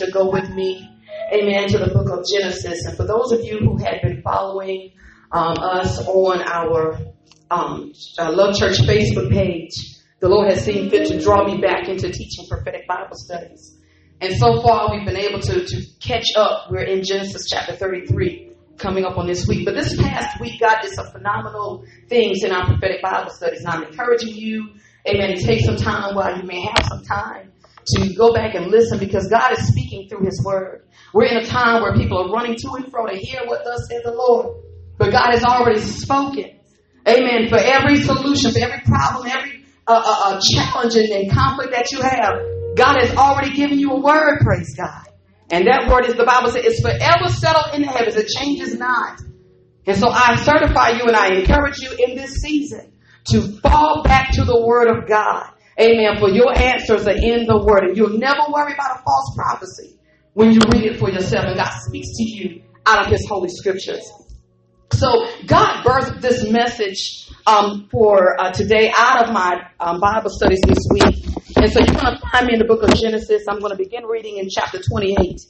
to go with me, amen, to the book of Genesis. And for those of you who had been following um, us on our um, uh, Love Church Facebook page, the Lord has seen fit to draw me back into teaching prophetic Bible studies. And so far, we've been able to, to catch up. We're in Genesis chapter 33 coming up on this week. But this past week, God did some phenomenal things in our prophetic Bible studies. And I'm encouraging you, amen, to take some time while you may have some time to go back and listen because God is speaking through His Word. We're in a time where people are running to and fro to hear what thus says the Lord. But God has already spoken. Amen. For every solution, for every problem, every uh, uh, uh, challenge and conflict that you have, God has already given you a word, praise God. And that word is the Bible says it's forever settled in the heavens. It changes not. And so I certify you and I encourage you in this season to fall back to the word of God. Amen. For your answers are in the word. And you'll never worry about a false prophecy when you read it for yourself and God speaks to you out of his holy scriptures. So God birthed this message um, for uh, today out of my um, Bible studies this week. And so you're going to find me in the book of Genesis. I'm going to begin reading in chapter 28.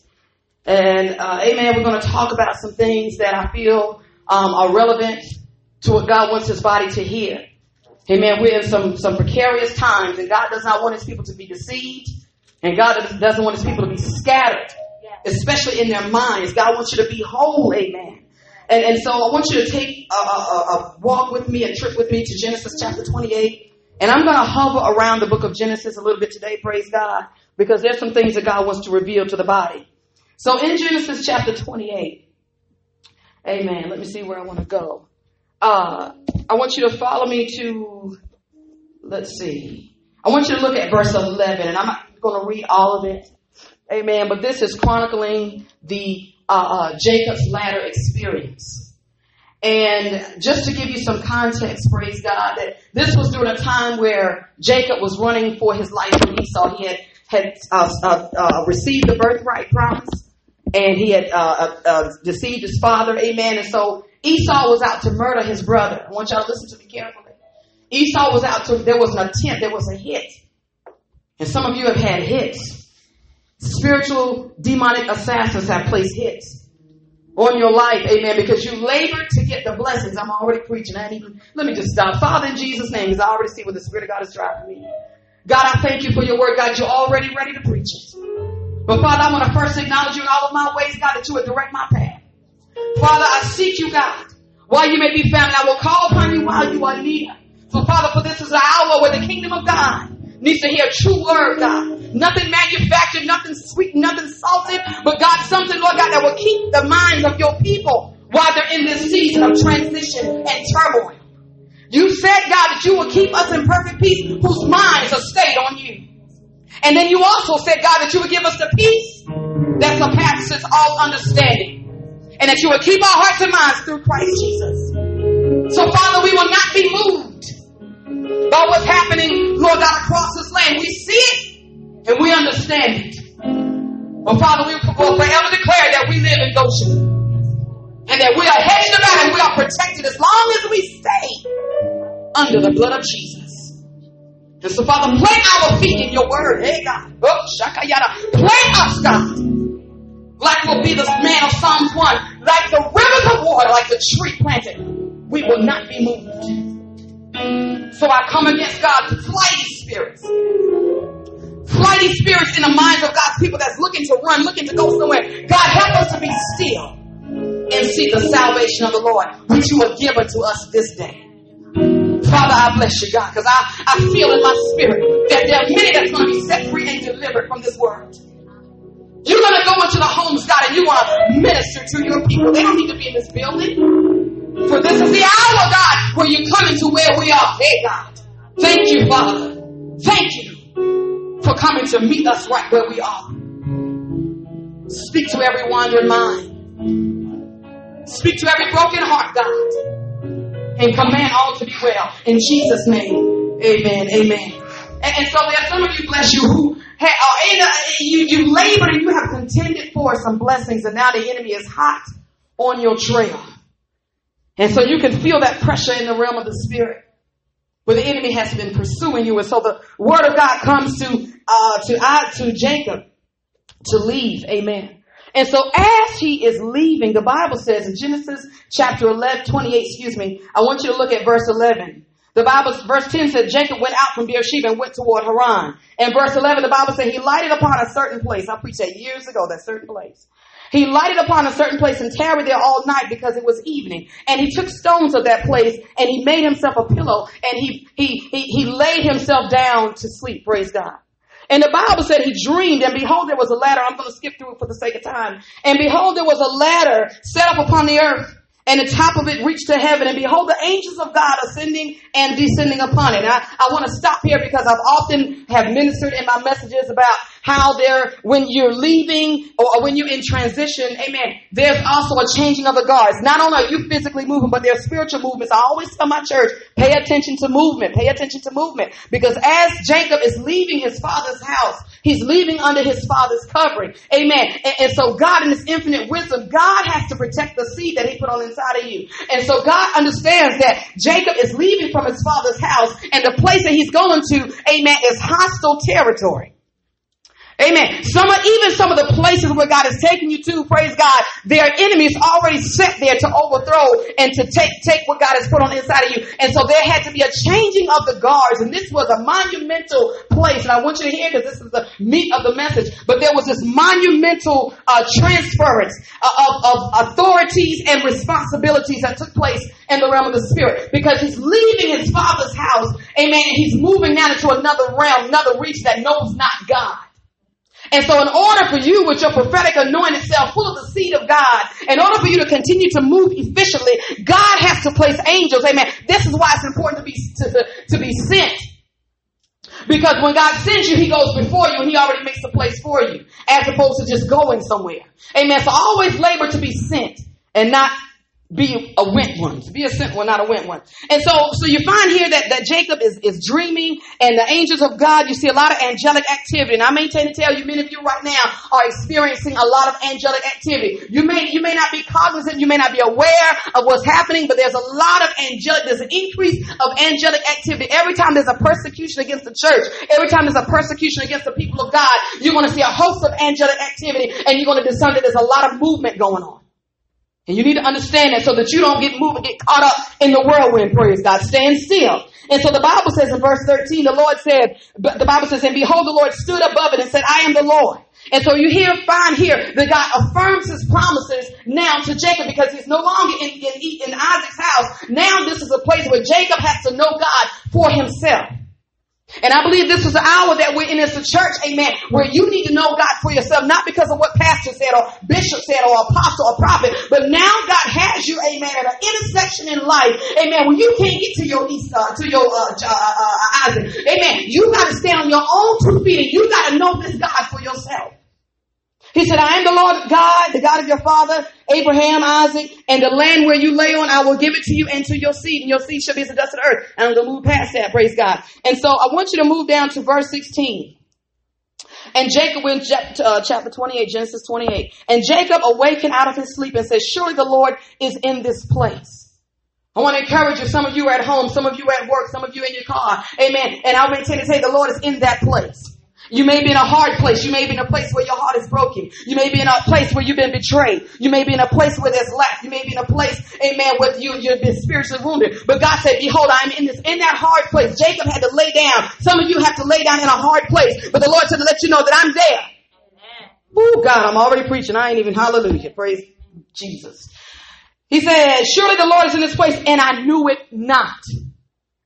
And uh, amen, we're going to talk about some things that I feel um, are relevant to what God wants his body to hear. Amen. We're in some, some precarious times and God does not want his people to be deceived and God doesn't want his people to be scattered, especially in their minds. God wants you to be whole. Amen. And, and so I want you to take a, a, a walk with me, a trip with me to Genesis chapter 28. And I'm going to hover around the book of Genesis a little bit today, praise God, because there's some things that God wants to reveal to the body. So in Genesis chapter 28, amen, let me see where I want to go. Uh, I want you to follow me to, let's see, I want you to look at verse 11, and I'm not going to read all of it, amen, but this is chronicling the uh, uh, Jacob's ladder experience. And just to give you some context, praise God, that this was during a time where Jacob was running for his life from Esau. He had had uh, uh, uh, received the birthright promise, and he had uh, uh, uh, deceived his father. Amen. And so Esau was out to murder his brother. I want y'all to listen to me carefully. Esau was out to. There was an attempt. There was a hit, and some of you have had hits. Spiritual demonic assassins have placed hits on your life, amen, because you labored to get the blessings. I'm already preaching. I ain't even, let me just stop. Father, in Jesus' name, because I already see what the Spirit of God is driving me. God, I thank you for your word. God, you're already ready to preach it. But Father, I want to first acknowledge you in all of my ways, God, that you would direct my path. Father, I seek you, God, while you may be found, I will call upon you while you are near. So Father, for this is the hour where the kingdom of God needs to hear a true word, God. Nothing manufactured, nothing sweet, nothing salted, but God, something, Lord God, that will keep the minds of your people while they're in this season of transition and turmoil. You said, God, that you will keep us in perfect peace whose minds are stayed on you. And then you also said, God, that you would give us the peace that surpasses all understanding. And that you would keep our hearts and minds through Christ Jesus. So, Father, we will not be moved by what's happening, Lord God, across this land. We see it and we understand it. But Father, we will forever declare that we live in Goshen. And that we are hedged about and we are protected as long as we stay under the blood of Jesus. And so, Father, plant our feet in your word. Hey, God. Oh, shakayada. Plant us, God. Like will be the man of Psalms 1. Like the rivers of water, like the tree planted. We will not be moved. So I come against God, flighty spirits flighty spirits in the minds of God's people that's looking to run, looking to go somewhere. God, help us to be still and see the salvation of the Lord, which you have given to us this day. Father, I bless you, God, because I, I feel in my spirit that there are many that's going to be set free and delivered from this word. You're going to go into the homes, God, and you want to minister to your people. They don't need to be in this building. For this is the hour, God, where you're coming to where we are. Hey, God. Thank you, Father. Thank you for coming to meet us right where we are. Speak to every wandering mind. Speak to every broken heart, God. And command all to be well. In Jesus' name. Amen. Amen. And, and so there are some of you, bless you, who have, a, you, you labored and you have contended for some blessings, and now the enemy is hot on your trail. And so you can feel that pressure in the realm of the spirit where the enemy has been pursuing you. And so the word of God comes to, uh, to, uh, to Jacob to leave. Amen. And so as he is leaving, the Bible says in Genesis chapter 11, 28, excuse me, I want you to look at verse 11. The Bible, verse 10 said Jacob went out from Beersheba and went toward Haran. And verse 11, the Bible said he lighted upon a certain place. I preached that years ago, that certain place. He lighted upon a certain place and tarried there all night because it was evening. And he took stones of that place and he made himself a pillow and he, he, he, he laid himself down to sleep. Praise God. And the Bible said he dreamed, and behold, there was a ladder. I'm going to skip through it for the sake of time. And behold, there was a ladder set up upon the earth and the top of it reached to heaven. And behold, the angels of God ascending and descending upon it. I, I want to stop here because I've often have ministered in my messages about how there, when you're leaving or when you're in transition, amen, there's also a changing of the guards. Not only are you physically moving, but there's spiritual movements. I always tell my church, pay attention to movement, pay attention to movement. Because as Jacob is leaving his father's house, he's leaving under his father's covering. Amen. And, and so God in his infinite wisdom, God has to protect the seed that he put on inside of you. And so God understands that Jacob is leaving from his father's house and the place that he's going to, amen, is hostile territory. Amen. Some of, even some of the places where God is taking you to, praise God, their enemies already set there to overthrow and to take, take what God has put on the inside of you. And so there had to be a changing of the guards. And this was a monumental place. And I want you to hear because this is the meat of the message. But there was this monumental uh, transference of, of, of authorities and responsibilities that took place in the realm of the spirit because he's leaving his father's house. Amen. And he's moving now into another realm, another reach that knows not God. And so in order for you with your prophetic anointed self full of the seed of God, in order for you to continue to move efficiently, God has to place angels. Amen. This is why it's important to be, to, to be sent. Because when God sends you, He goes before you and He already makes a place for you, as opposed to just going somewhere. Amen. So always labor to be sent and not be a went one, be a sent one, not a went one. And so, so you find here that, that Jacob is, is dreaming and the angels of God, you see a lot of angelic activity. And I maintain to tell you, many of you right now are experiencing a lot of angelic activity. You may, you may not be cognizant, you may not be aware of what's happening, but there's a lot of angelic, there's an increase of angelic activity. Every time there's a persecution against the church, every time there's a persecution against the people of God, you're going to see a host of angelic activity and you're going to discern that there's a lot of movement going on. And you need to understand that so that you don't get moved and get caught up in the whirlwind, praise God. Stand still. And so the Bible says in verse 13, the Lord said, the Bible says, and behold, the Lord stood above it and said, I am the Lord. And so you hear, find here that God affirms his promises now to Jacob because he's no longer in, in, in Isaac's house. Now this is a place where Jacob has to know God for himself. And I believe this is the hour that we're in as a church, amen, where you need to know God for yourself, not because of what pastor said or bishop said or apostle or prophet, but now God has you, amen, at an intersection in life, amen, when you can't get to your east, uh, to your, uh, uh, uh, Isaac, amen, you gotta stand on your own two feet and you gotta know this God for yourself. He said, I am the Lord God, the God of your father, Abraham, Isaac, and the land where you lay on, I will give it to you and to your seed, and your seed shall be as the dust of the earth. And I'm going to move past that, praise God. And so I want you to move down to verse 16. And Jacob in uh, chapter 28, Genesis 28. And Jacob awakened out of his sleep and said, surely the Lord is in this place. I want to encourage you. Some of you are at home, some of you are at work, some of you in your car. Amen. And I would intend to say the Lord is in that place. You may be in a hard place. You may be in a place where your heart is broken. You may be in a place where you've been betrayed. You may be in a place where there's lack. You may be in a place, amen, where you, you've been spiritually wounded. But God said, behold, I'm in this, in that hard place. Jacob had to lay down. Some of you have to lay down in a hard place. But the Lord said to let you know that I'm there. Oh God, I'm already preaching. I ain't even hallelujah. Praise Jesus. He said, surely the Lord is in this place and I knew it not.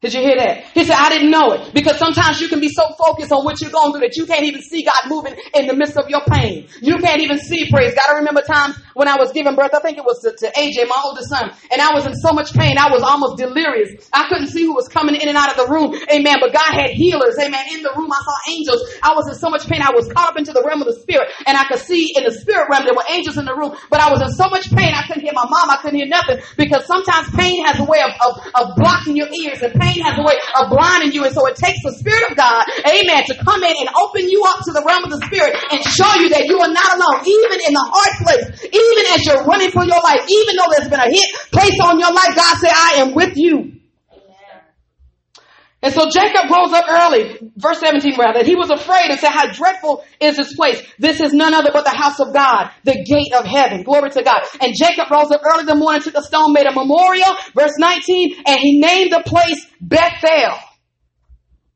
Did you hear that? He said, I didn't know it. Because sometimes you can be so focused on what you're going through that you can't even see God moving in the midst of your pain. You can't even see praise. God, I remember times when I was giving birth, I think it was to, to AJ, my oldest son, and I was in so much pain, I was almost delirious. I couldn't see who was coming in and out of the room. Amen. But God had healers. Amen. In the room, I saw angels. I was in so much pain. I was caught up into the realm of the spirit, and I could see in the spirit realm there were angels in the room, but I was in so much pain, I couldn't hear my mom. I couldn't hear nothing because sometimes pain has a way of, of, of blocking your ears and pain has a way of blinding you. And so it takes the Spirit of God, amen, to come in and open you up to the realm of the Spirit and show you that you are not alone, even in the hard place, even as you're running for your life, even though there's been a hit placed on your life, God said, I am with you. And so Jacob rose up early, verse 17 rather, and he was afraid and said, how dreadful is this place? This is none other but the house of God, the gate of heaven. Glory to God. And Jacob rose up early in the morning, took a stone, made a memorial, verse 19, and he named the place Bethel.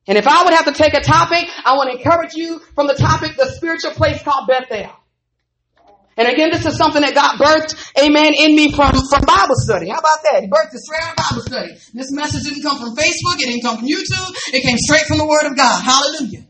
And if I would have to take a topic, I want to encourage you from the topic, the spiritual place called Bethel. And again, this is something that got birthed, amen, in me from, from Bible study. How about that? He birthed straight out of Bible study. This message didn't come from Facebook. It didn't come from YouTube. It came straight from the Word of God. Hallelujah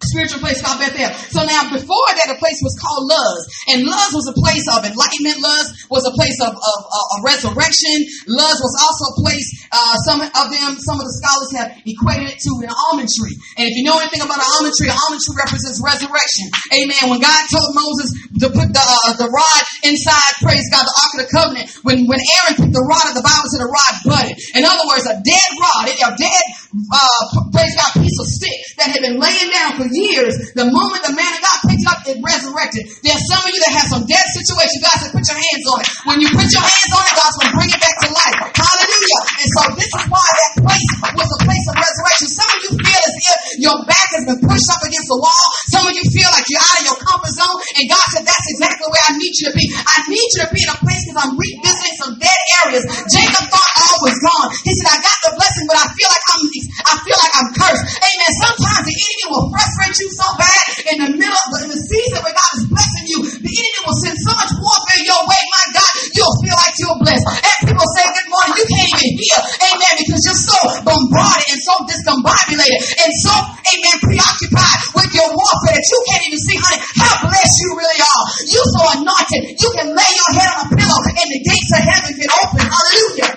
spiritual place called Bethel. So now before that, a place was called Luz. And Luz was a place of enlightenment. Luz was a place of, of, of, resurrection. Luz was also a place, uh, some of them, some of the scholars have equated it to an almond tree. And if you know anything about an almond tree, an almond tree represents resurrection. Amen. When God told Moses to put the, uh, the rod inside, praise God, the Ark of the Covenant, when, when Aaron put the rod of the Bible said the rod budded. In other words, a dead rod, a dead, uh, praise God, piece of stick that had been laying down for years, the moment the man of God picked up, it resurrected. There's some of you that have some dead situation. God said, put your hands on it. When you put your hands on it, God's going to bring it back to life. Hallelujah. And so this is why that place was a place of resurrection. Some of you feel as if your back has been pushed up against the wall. Some of you feel like you're out of your comfort zone. And God said, that's exactly where I need you to be. I need you to be in a place because I'm revisiting some dead areas. Jacob thought all was gone. He said, I got the blessing, but I feel like I'm, I feel like I'm cursed. Amen. Sometimes the enemy will frustrate you so bad in the middle of the, in the season where God is blessing you. The enemy will send so much warfare your way. My God, you'll feel like you're blessed. And people say good morning. You can't even hear. Amen. Because you're so bombarded and so discombobulated and so, amen, preoccupied with your warfare that you can't even see, honey, how blessed you really are. You so anointed. You can lay your head on a pillow and the gates of heaven can open. Hallelujah.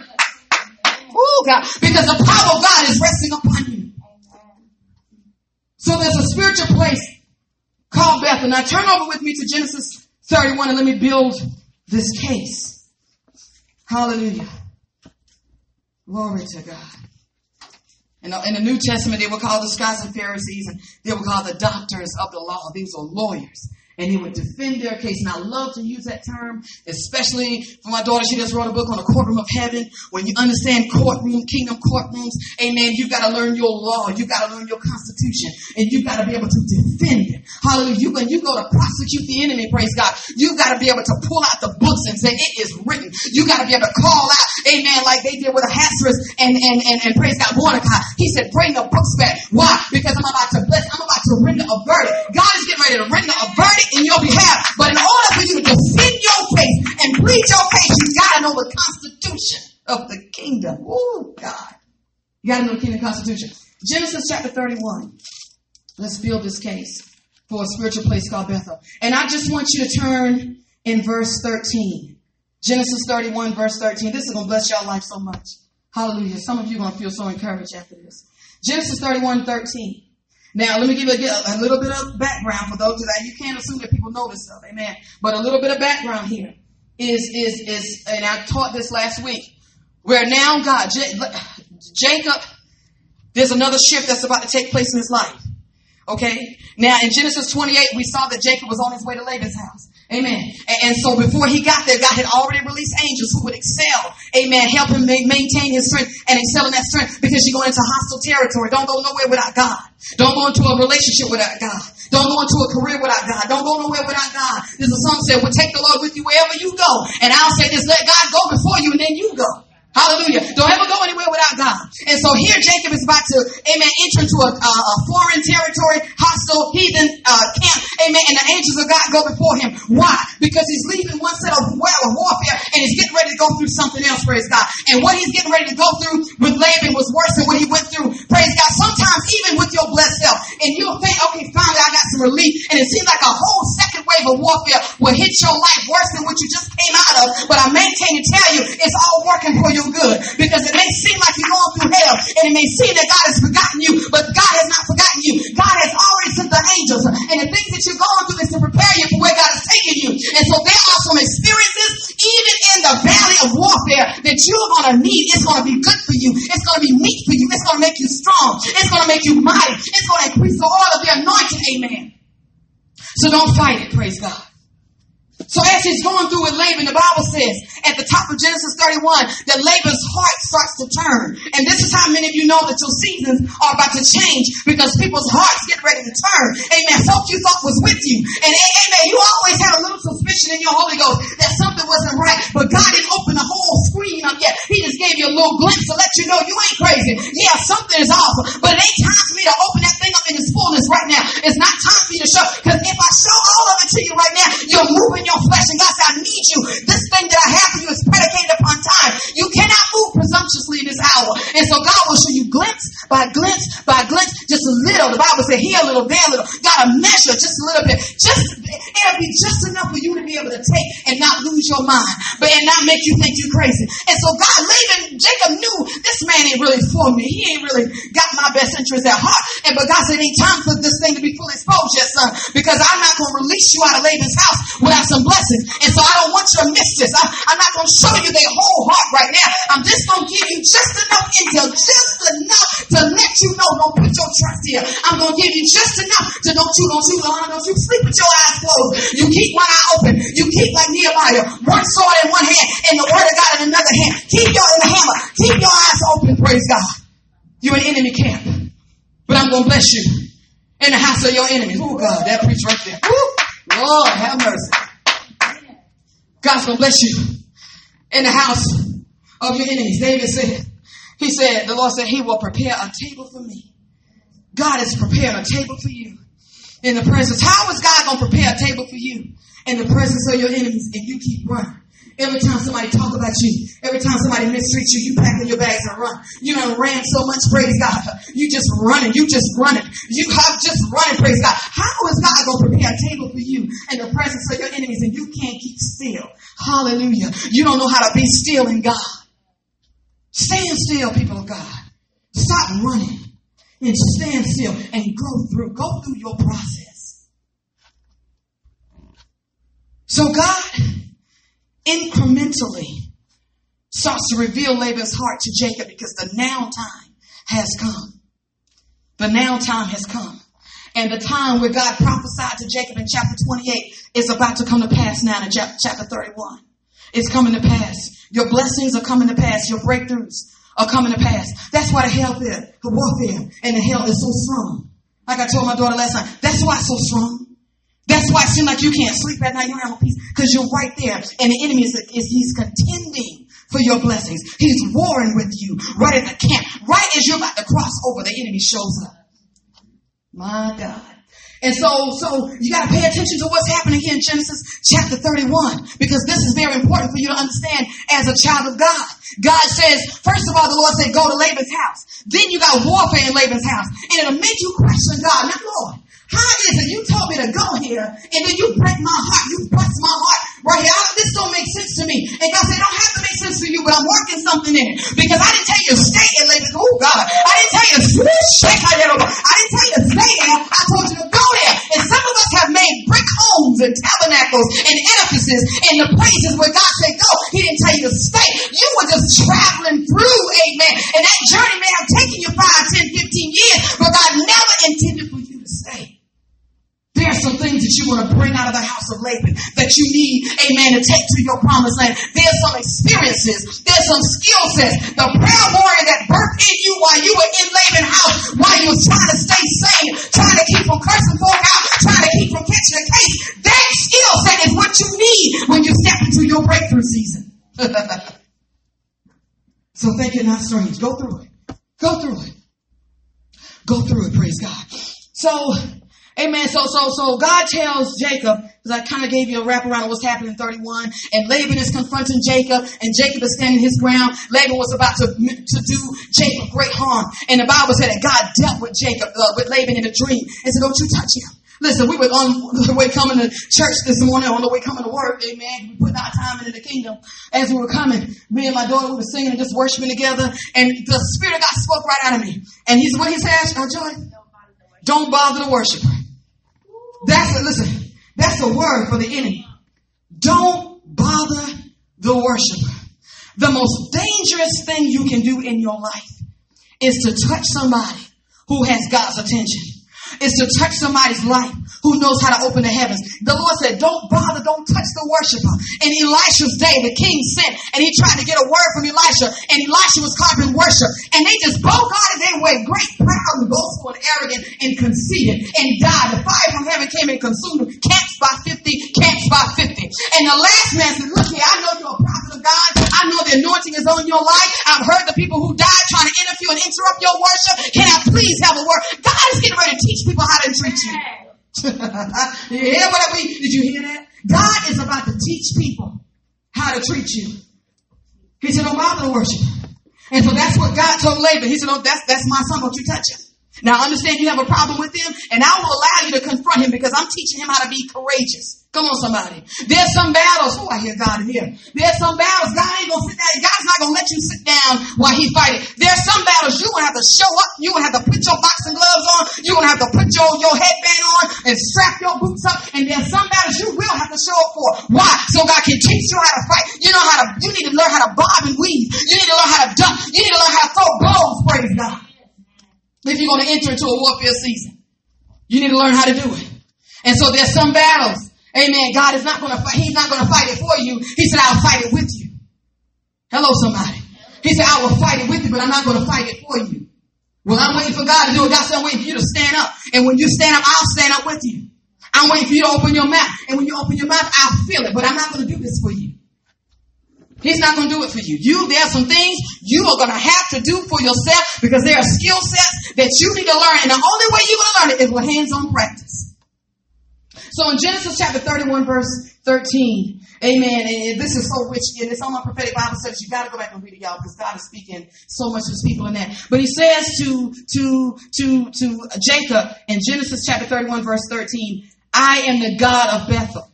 Oh God. Because the power of God is resting upon you. So there's a spiritual place called Bethel. Now turn over with me to Genesis 31 and let me build this case. Hallelujah. Glory to God. In the, in the New Testament, they were called the scribes and Pharisees, and they were called the doctors of the law. These were lawyers and he would defend their case. And I love to use that term, especially for my daughter. She just wrote a book on the courtroom of heaven. When you understand courtroom, kingdom courtrooms, amen, you've got to learn your law. You've got to learn your constitution. And you've got to be able to defend it. Hallelujah. You, when you go to prosecute the enemy, praise God, you've got to be able to pull out the books and say, it is written. You got to be able to call out, amen, like they did with Ahasuerus and, and, and, and praise God, Mordecai. He said, bring the books back. Why? Because I'm about to plead your case, you gotta know the constitution of the kingdom. Oh God. You gotta know the kingdom constitution. Genesis chapter 31. Let's build this case for a spiritual place called Bethel. And I just want you to turn in verse 13. Genesis 31, verse 13. This is going to bless your life so much. Hallelujah. Some of you are going to feel so encouraged after this. Genesis 31, 13. Now, let me give you a, a, little bit of background for those that you can't assume that people know this stuff. Amen. But a little bit of background here is, is, is, and I taught this last week, where now God, J- Jacob, there's another shift that's about to take place in his life. Okay? Now, in Genesis 28, we saw that Jacob was on his way to Laban's house. Amen. And, and, so before he got there, God had already released angels who would excel. Amen. Help him ma- maintain his strength and excel in that strength because you're going into hostile territory. Don't go nowhere without God. Don't go into a relationship without God. Don't go into a career without God. Don't go nowhere without God. There's a song said, well, take the Lord with you wherever you go. And I'll say this, let God go before you and then you go. Hallelujah. Don't ever go anywhere without God. And so here Jacob is about to, amen, enter into a, a, a foreign territory, hostile, heathen uh, camp. Amen. And the angels of God go before him. Why? Because he's leaving one set of, warfare and he's getting ready to go through something else, praise God. And what he's getting ready to go through with Laban was worse than what he went through, praise God. Sometimes even with your blessed self. And you'll think, okay, finally I got some relief. And it seems like a whole second wave of warfare will hit your life worse than what you just came out of. But I maintain to tell you, it's all working for good because it may seem like you're going through hell and it may seem that God has forgotten you, but God has not forgotten you. God has already sent the angels and the things that you're going through is to prepare you for where God is taking you. And so there are some experiences, even in the valley of warfare, that you're going to need. It's going to be good for you. It's going to be meat for you. It's going to make you strong. It's going to make you mighty. It's going to increase the oil of the anointing. Amen. So don't fight it. Praise God. So as he's going through with Laban, the Bible says at the top of Genesis 31 that Laban's heart starts to turn. And this is how many of you know that your seasons are about to change because people's hearts get ready to turn. Amen. Folk you thought was with you. And amen, you always had a little suspicion in your Holy Ghost that something wasn't right. But God didn't open the whole screen up yet. He just gave you a little glimpse to let you know you ain't crazy. Yeah, something is off. But it ain't time for me to open that thing up in its fullness right now. It's not time for you to show. Because if I show you're moving your flesh. And God said, I need you. This thing that I have for you is predicated upon time. You cannot move presumptuously in this hour. And so God will show you glimpse by glimpse by glimpse, just a little. The Bible said here a little, there a little. God a measure just a little bit. Just it'll be just enough for you to be able to take and not lose your mind, but and not make you think you're crazy. And so God, Laban, Jacob knew this man ain't really for me. He ain't really got my best interest at heart. And but God said, ain't time for this thing to be fully exposed yet, son, because I'm not going to release you out of Laban's house without some blessings. And so I don't want you to miss this. I, I'm not going to show you their whole heart right now. I'm just going to give you just enough intel, just enough to let you know, don't put your trust here. I'm going to give you just enough to don't you, don't you, don't you sleep with your eyes closed. You keep one eye open. You keep like Nehemiah, one sword in one hand and the word of God in another hand. Keep your in the hammer. Keep your eyes open, praise God. You're an enemy camp. But I'm going to bless you in the house of your enemies. Oh, God, that preach right there. Woo! Lord, have mercy. God's to bless you in the house of your enemies. David said, he said, the Lord said, he will prepare a table for me. God has prepared a table for you in the presence. How is God going to prepare a table for you in the presence of your enemies if you keep running? Every time somebody talk about you, every time somebody mistreats you, you pack in your bags and run. You know, ran so much, praise God. You just running, you just running. You have just running, praise God. How is God going to prepare a table for you in the presence of your enemies and you can't keep still? Hallelujah. You don't know how to be still in God. Stand still, people of God. Stop running and stand still and go through, go through your process. So God incrementally starts to reveal Laban's heart to Jacob because the now time has come. The now time has come. And the time where God prophesied to Jacob in chapter 28 is about to come to pass now in chapter 31. It's coming to pass. Your blessings are coming to pass. Your breakthroughs are coming to pass. That's why the hell there, the warfare and the hell is so strong. Like I told my daughter last night, that's why it's so strong. That's why it seems like you can't sleep at night. You don't have a peace because you're right there. And the enemy is, is he's contending for your blessings. He's warring with you right at the camp. Right as you're about to cross over, the enemy shows up. My God. And so, so you got to pay attention to what's happening here in Genesis chapter 31 because this is very important for you to understand as a child of God. God says, first of all, the Lord said, go to Laban's house. Then you got warfare in Laban's house. And it'll make you question God. Now, Lord, how is it you told me to go here and then you break my heart? You bust my heart right here. I, this don't make sense to me. And God said, it don't have to make sense to you, but I'm working something in it. Because I didn't tell you to stay in Laban. Oh God. I didn't tell you to shake I didn't tell you to stay there. I told you to go there. And some of us have made brick homes and tabernacles and edifices in the places where God said go. He didn't tell you to stay. You were just traveling through, amen. And that journey may have taken you 5, 10, 15 years, but God never intended for you to stay. Some things that you want to bring out of the house of Laban that you need, amen, to take to your promised land. There's some experiences. There's some skill sets. The prayer warrior that birthed in you while you were in Laban's house, while you were trying to stay sane, trying to keep from cursing folk out, trying to keep from catching a case. That skill set is what you need when you step into your breakthrough season. so think it not strange. Go through it. Go through it. Go through it, praise God. So, Amen. So, so, so God tells Jacob, because I kind of gave you a wrap around of what's happening in 31, and Laban is confronting Jacob, and Jacob is standing his ground. Laban was about to, to do Jacob great harm. And the Bible said that God dealt with Jacob, uh, with Laban in a dream, and said, don't you touch him. Listen, we were on the way coming to church this morning, on the way coming to work, amen. We putting our time into the kingdom. As we were coming, me and my daughter, we were singing and just worshiping together, and the Spirit of God spoke right out of me. And he's what he says, oh, Joy, don't bother the worshiper. That's a, listen, that's a word for the enemy. Don't bother the worshiper. The most dangerous thing you can do in your life is to touch somebody who has God's attention. Is to touch somebody's life who knows how to open the heavens. The Lord said, don't bother, don't touch the worshiper. In Elisha's day, the king sent and he tried to get a word from Elisha and Elisha was caught in worship and they just broke out of their way, great, proud, and boastful, and arrogant, and conceited and died. The fire from heaven came and consumed them. Camps by 50, camps by 50. And the last man said, look here, I know you're a prophet of God. I know the anointing is on your life. I've heard the people who died trying to interfere and interrupt your worship. Can I please have a word? God is getting ready to teach people how to treat you. what I mean? Did you hear that? God is about to teach people how to treat you. He said, don't bother to worship. And so that's what God told Laban. He said, oh, that's, that's my son. Don't you touch him. Now understand you have a problem with him and I will allow you to confront him because I'm teaching him how to be courageous. Come on, somebody. There's some battles. Oh, I hear God in here. There's some battles. God ain't gonna sit down. God's not gonna let you sit down while He fighting. There's some battles you gonna have to show up. You gonna have to put your boxing gloves on. You gonna have to put your, your headband on and strap your boots up. And there's some battles you will have to show up for. Why? So God can teach you how to fight. You know how to, you need to learn how to bob and weave. You need to learn how to duck. You need to learn how to throw blows, praise God. If you're gonna enter into a warfare season, you need to learn how to do it. And so there's some battles Amen. God is not going to fight. He's not going to fight it for you. He said, I'll fight it with you. Hello, somebody. He said, I will fight it with you, but I'm not going to fight it for you. Well, I'm waiting for God to do it. God said, I'm waiting for you to stand up. And when you stand up, I'll stand up with you. I'm waiting for you to open your mouth. And when you open your mouth, I'll feel it. But I'm not going to do this for you. He's not going to do it for you. You, there are some things you are going to have to do for yourself because there are skill sets that you need to learn. And the only way you're going to learn it is with hands-on practice. So in Genesis chapter 31, verse 13, amen. And this is so rich and it's on my prophetic Bible studies. You got to go back and read it, y'all, because God is speaking so much to his people in that. But he says to, to, to, to Jacob in Genesis chapter 31, verse 13, I am the God of Bethel,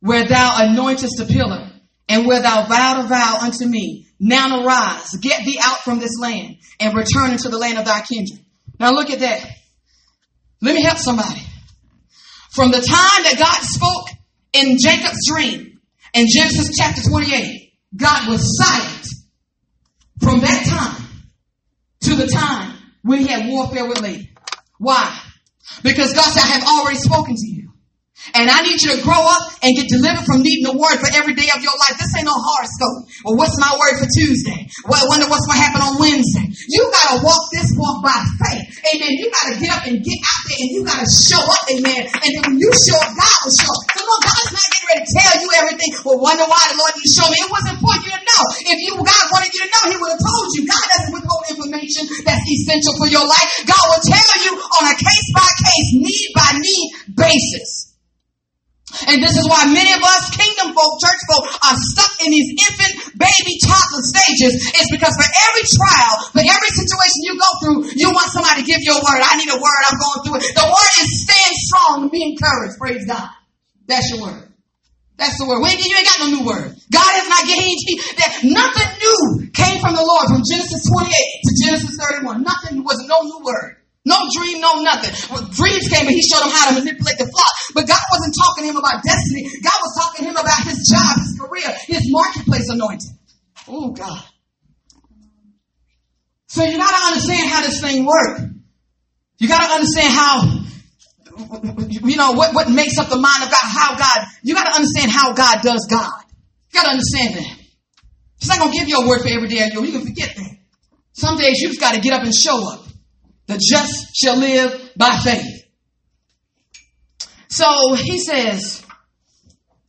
where thou anointest a pillar, and where thou vowed a vow unto me. Now arise, get thee out from this land, and return into the land of thy kindred. Now look at that. Let me help somebody. From the time that God spoke in Jacob's dream in Genesis chapter 28, God was silent from that time to the time when he had warfare with Laban. Why? Because God said, I have already spoken to you. And I need you to grow up and get delivered from needing a word for every day of your life. This ain't no horoscope. Well, what's my word for Tuesday? Well, I wonder what's going to happen on Wednesday. You gotta walk this walk by faith. Amen. You gotta get up and get out there and you gotta show up. Amen. And then when you show up, God will show up. Come on, God's not getting ready to tell you everything. Well, wonder why the Lord didn't show me. It wasn't for you to know. If you God wanted you to know, He would have told you. God doesn't withhold information that's essential for your life. God will tell you on a case by case, need by need basis. And this is why many of us kingdom folk, church folk are stuck in these infant, baby, toddler stages. It's because for every trial, for every situation you go through, you want somebody to give you a word. I need a word. I'm going through it. The word is stand strong and be encouraged. Praise God. That's your word. That's the word. We ain't, you ain't got no new word. God has not given that nothing new came from the Lord from Genesis 28 to Genesis 31. Nothing was no new word. No dream, no nothing. Dreams came and he showed him how to manipulate the flock. But God wasn't talking to him about destiny. God was talking to him about his job, his career, his marketplace anointing. Oh God. So you gotta understand how this thing works. You gotta understand how, you know, what, what makes up the mind of God, how God, you gotta understand how God does God. You gotta understand that. He's not gonna give you a word for every day of your, you can forget that. Some days you just gotta get up and show up. The just shall live by faith. So he says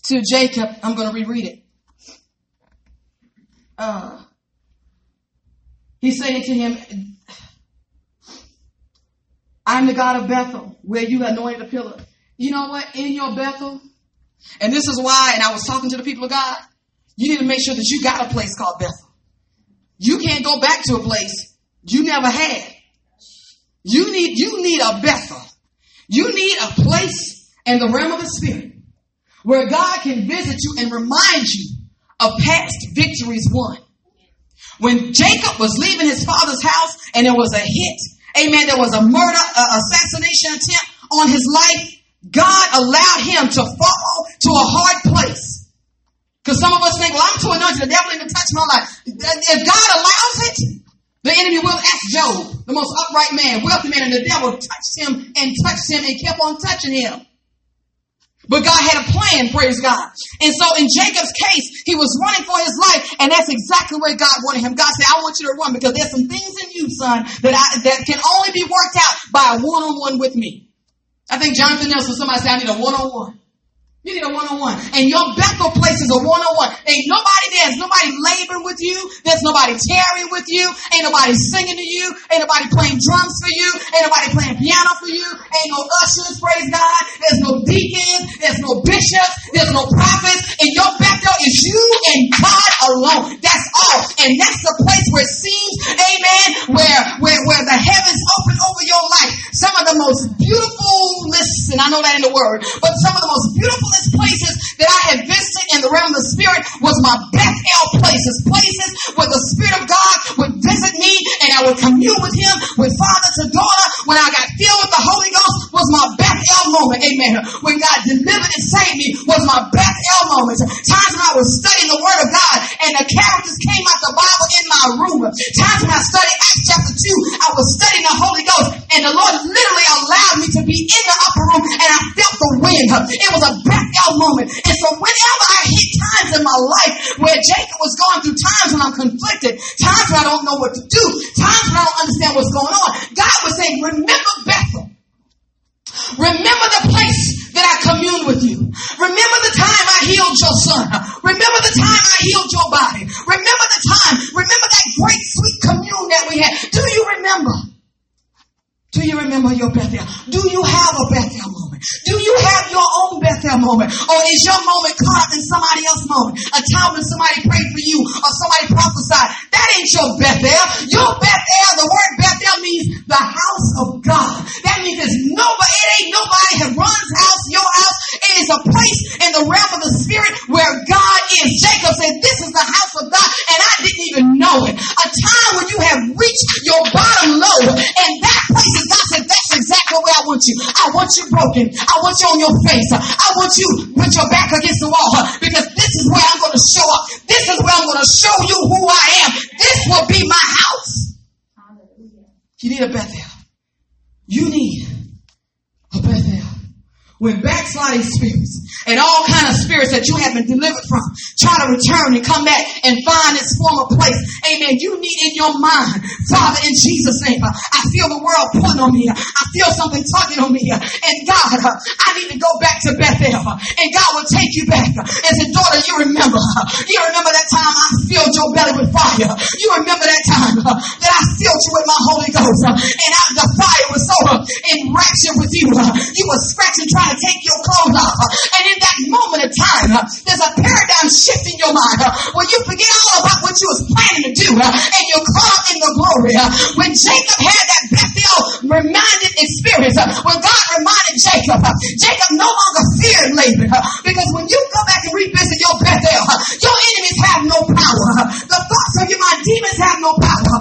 to Jacob, I'm going to reread it. Uh, he's saying to him, I'm the God of Bethel, where you anointed a pillar. You know what? In your Bethel, and this is why, and I was talking to the people of God, you need to make sure that you got a place called Bethel. You can't go back to a place you never had. You need, you need a Bethel. You need a place in the realm of the spirit where God can visit you and remind you of past victories won. When Jacob was leaving his father's house and there was a hit, amen, there was a murder, uh, assassination attempt on his life, God allowed him to fall to a hard place. Because some of us think, well, I'm too anointed, the devil even touch my life. If God allows it, The enemy will ask Job, the most upright man, wealthy man, and the devil touched him and touched him and kept on touching him. But God had a plan, praise God. And so in Jacob's case, he was running for his life, and that's exactly where God wanted him. God said, I want you to run because there's some things in you, son, that I, that can only be worked out by a one-on-one with me. I think Jonathan Nelson, somebody said, I need a one-on-one. You need a one-on-one. And your Bethel place is a one-on-one. Ain't nobody there. There's nobody laboring with you. There's nobody tearing with you. Ain't nobody singing to you. Ain't nobody playing drums for you. Ain't nobody playing piano for you. Ain't no ushers, praise God. There's no deacons. There's no bishops. There's no prophets. And your Bethel is you and God alone. That's all. And that's the place where it seems, amen, where, where, where the heavens open over your life. Some of the most beautiful, listen, I know that in the word, but some of the most beautiful places that I had visited in the realm of the spirit was my Bethel places, places where the spirit of God would visit me and I would commune with him, with father to daughter. When I got filled with the Holy Ghost was my Bethel moment. Amen. When God delivered and saved me was my Bethel moment. Times when I was studying the word of God and the characters came out the Bible in my room. Times when I studied Acts chapter 2, I was studying the Holy Ghost and the Lord literally allowed me to be in the upper wind. It was a Bethel moment. And so whenever I hit times in my life where Jacob was going through times when I'm conflicted, times when I don't know what to do, times when I don't understand what's going on, God was saying, remember Bethel. Remember the place that I commune with you. Remember the time I healed your son. Remember the time I healed your body. Remember the time. Remember that great sweet commune that we had. Do you remember? Do you remember your Bethel? Do you have a Bethel moment? Do you have your own Bethel moment? Or is your moment caught in somebody else's moment? A time when somebody prayed for you or somebody prophesied. That ain't your Bethel. Your Bethel, the word Bethel means the house of God. That means there's nobody, it ain't nobody that runs house, your house. It is a place in the realm of the spirit where God is. Jacob said, this is the house of God. And I didn't even know it. A time when you have reached your bottom low. And that place is God said, that's exactly where I want you. I want you broken. I want you on your face. I want you with your back against the wall because this is where I'm going to show up. This is where I'm going to show you who I am. This will be my house. You need a Bethel. You need a Bethel. When backsliding spirits and all kind of spirits that you have been delivered from try to return and come back and find its former place. Amen. You need in your mind, Father, in Jesus' name, uh, I feel the world pulling on me. I feel something tugging on me. And God, uh, I need to go back to Bethel. Uh, and God will take you back. And say, daughter, you remember. You remember that time I filled your belly with fire. You remember that time that I filled you with my Holy Ghost. And I, the fire was so enraptured with you. You were scratching, trying take your clothes off. And in that moment of time, there's a paradigm shift in your mind where you forget all about what you was planning to do and you're caught in the glory. When Jacob had that Bethel reminded experience, when God reminded Jacob, Jacob no longer feared Laban because when you go back and revisit your Bethel, your enemies have no power. The thoughts of your mind, demons have no power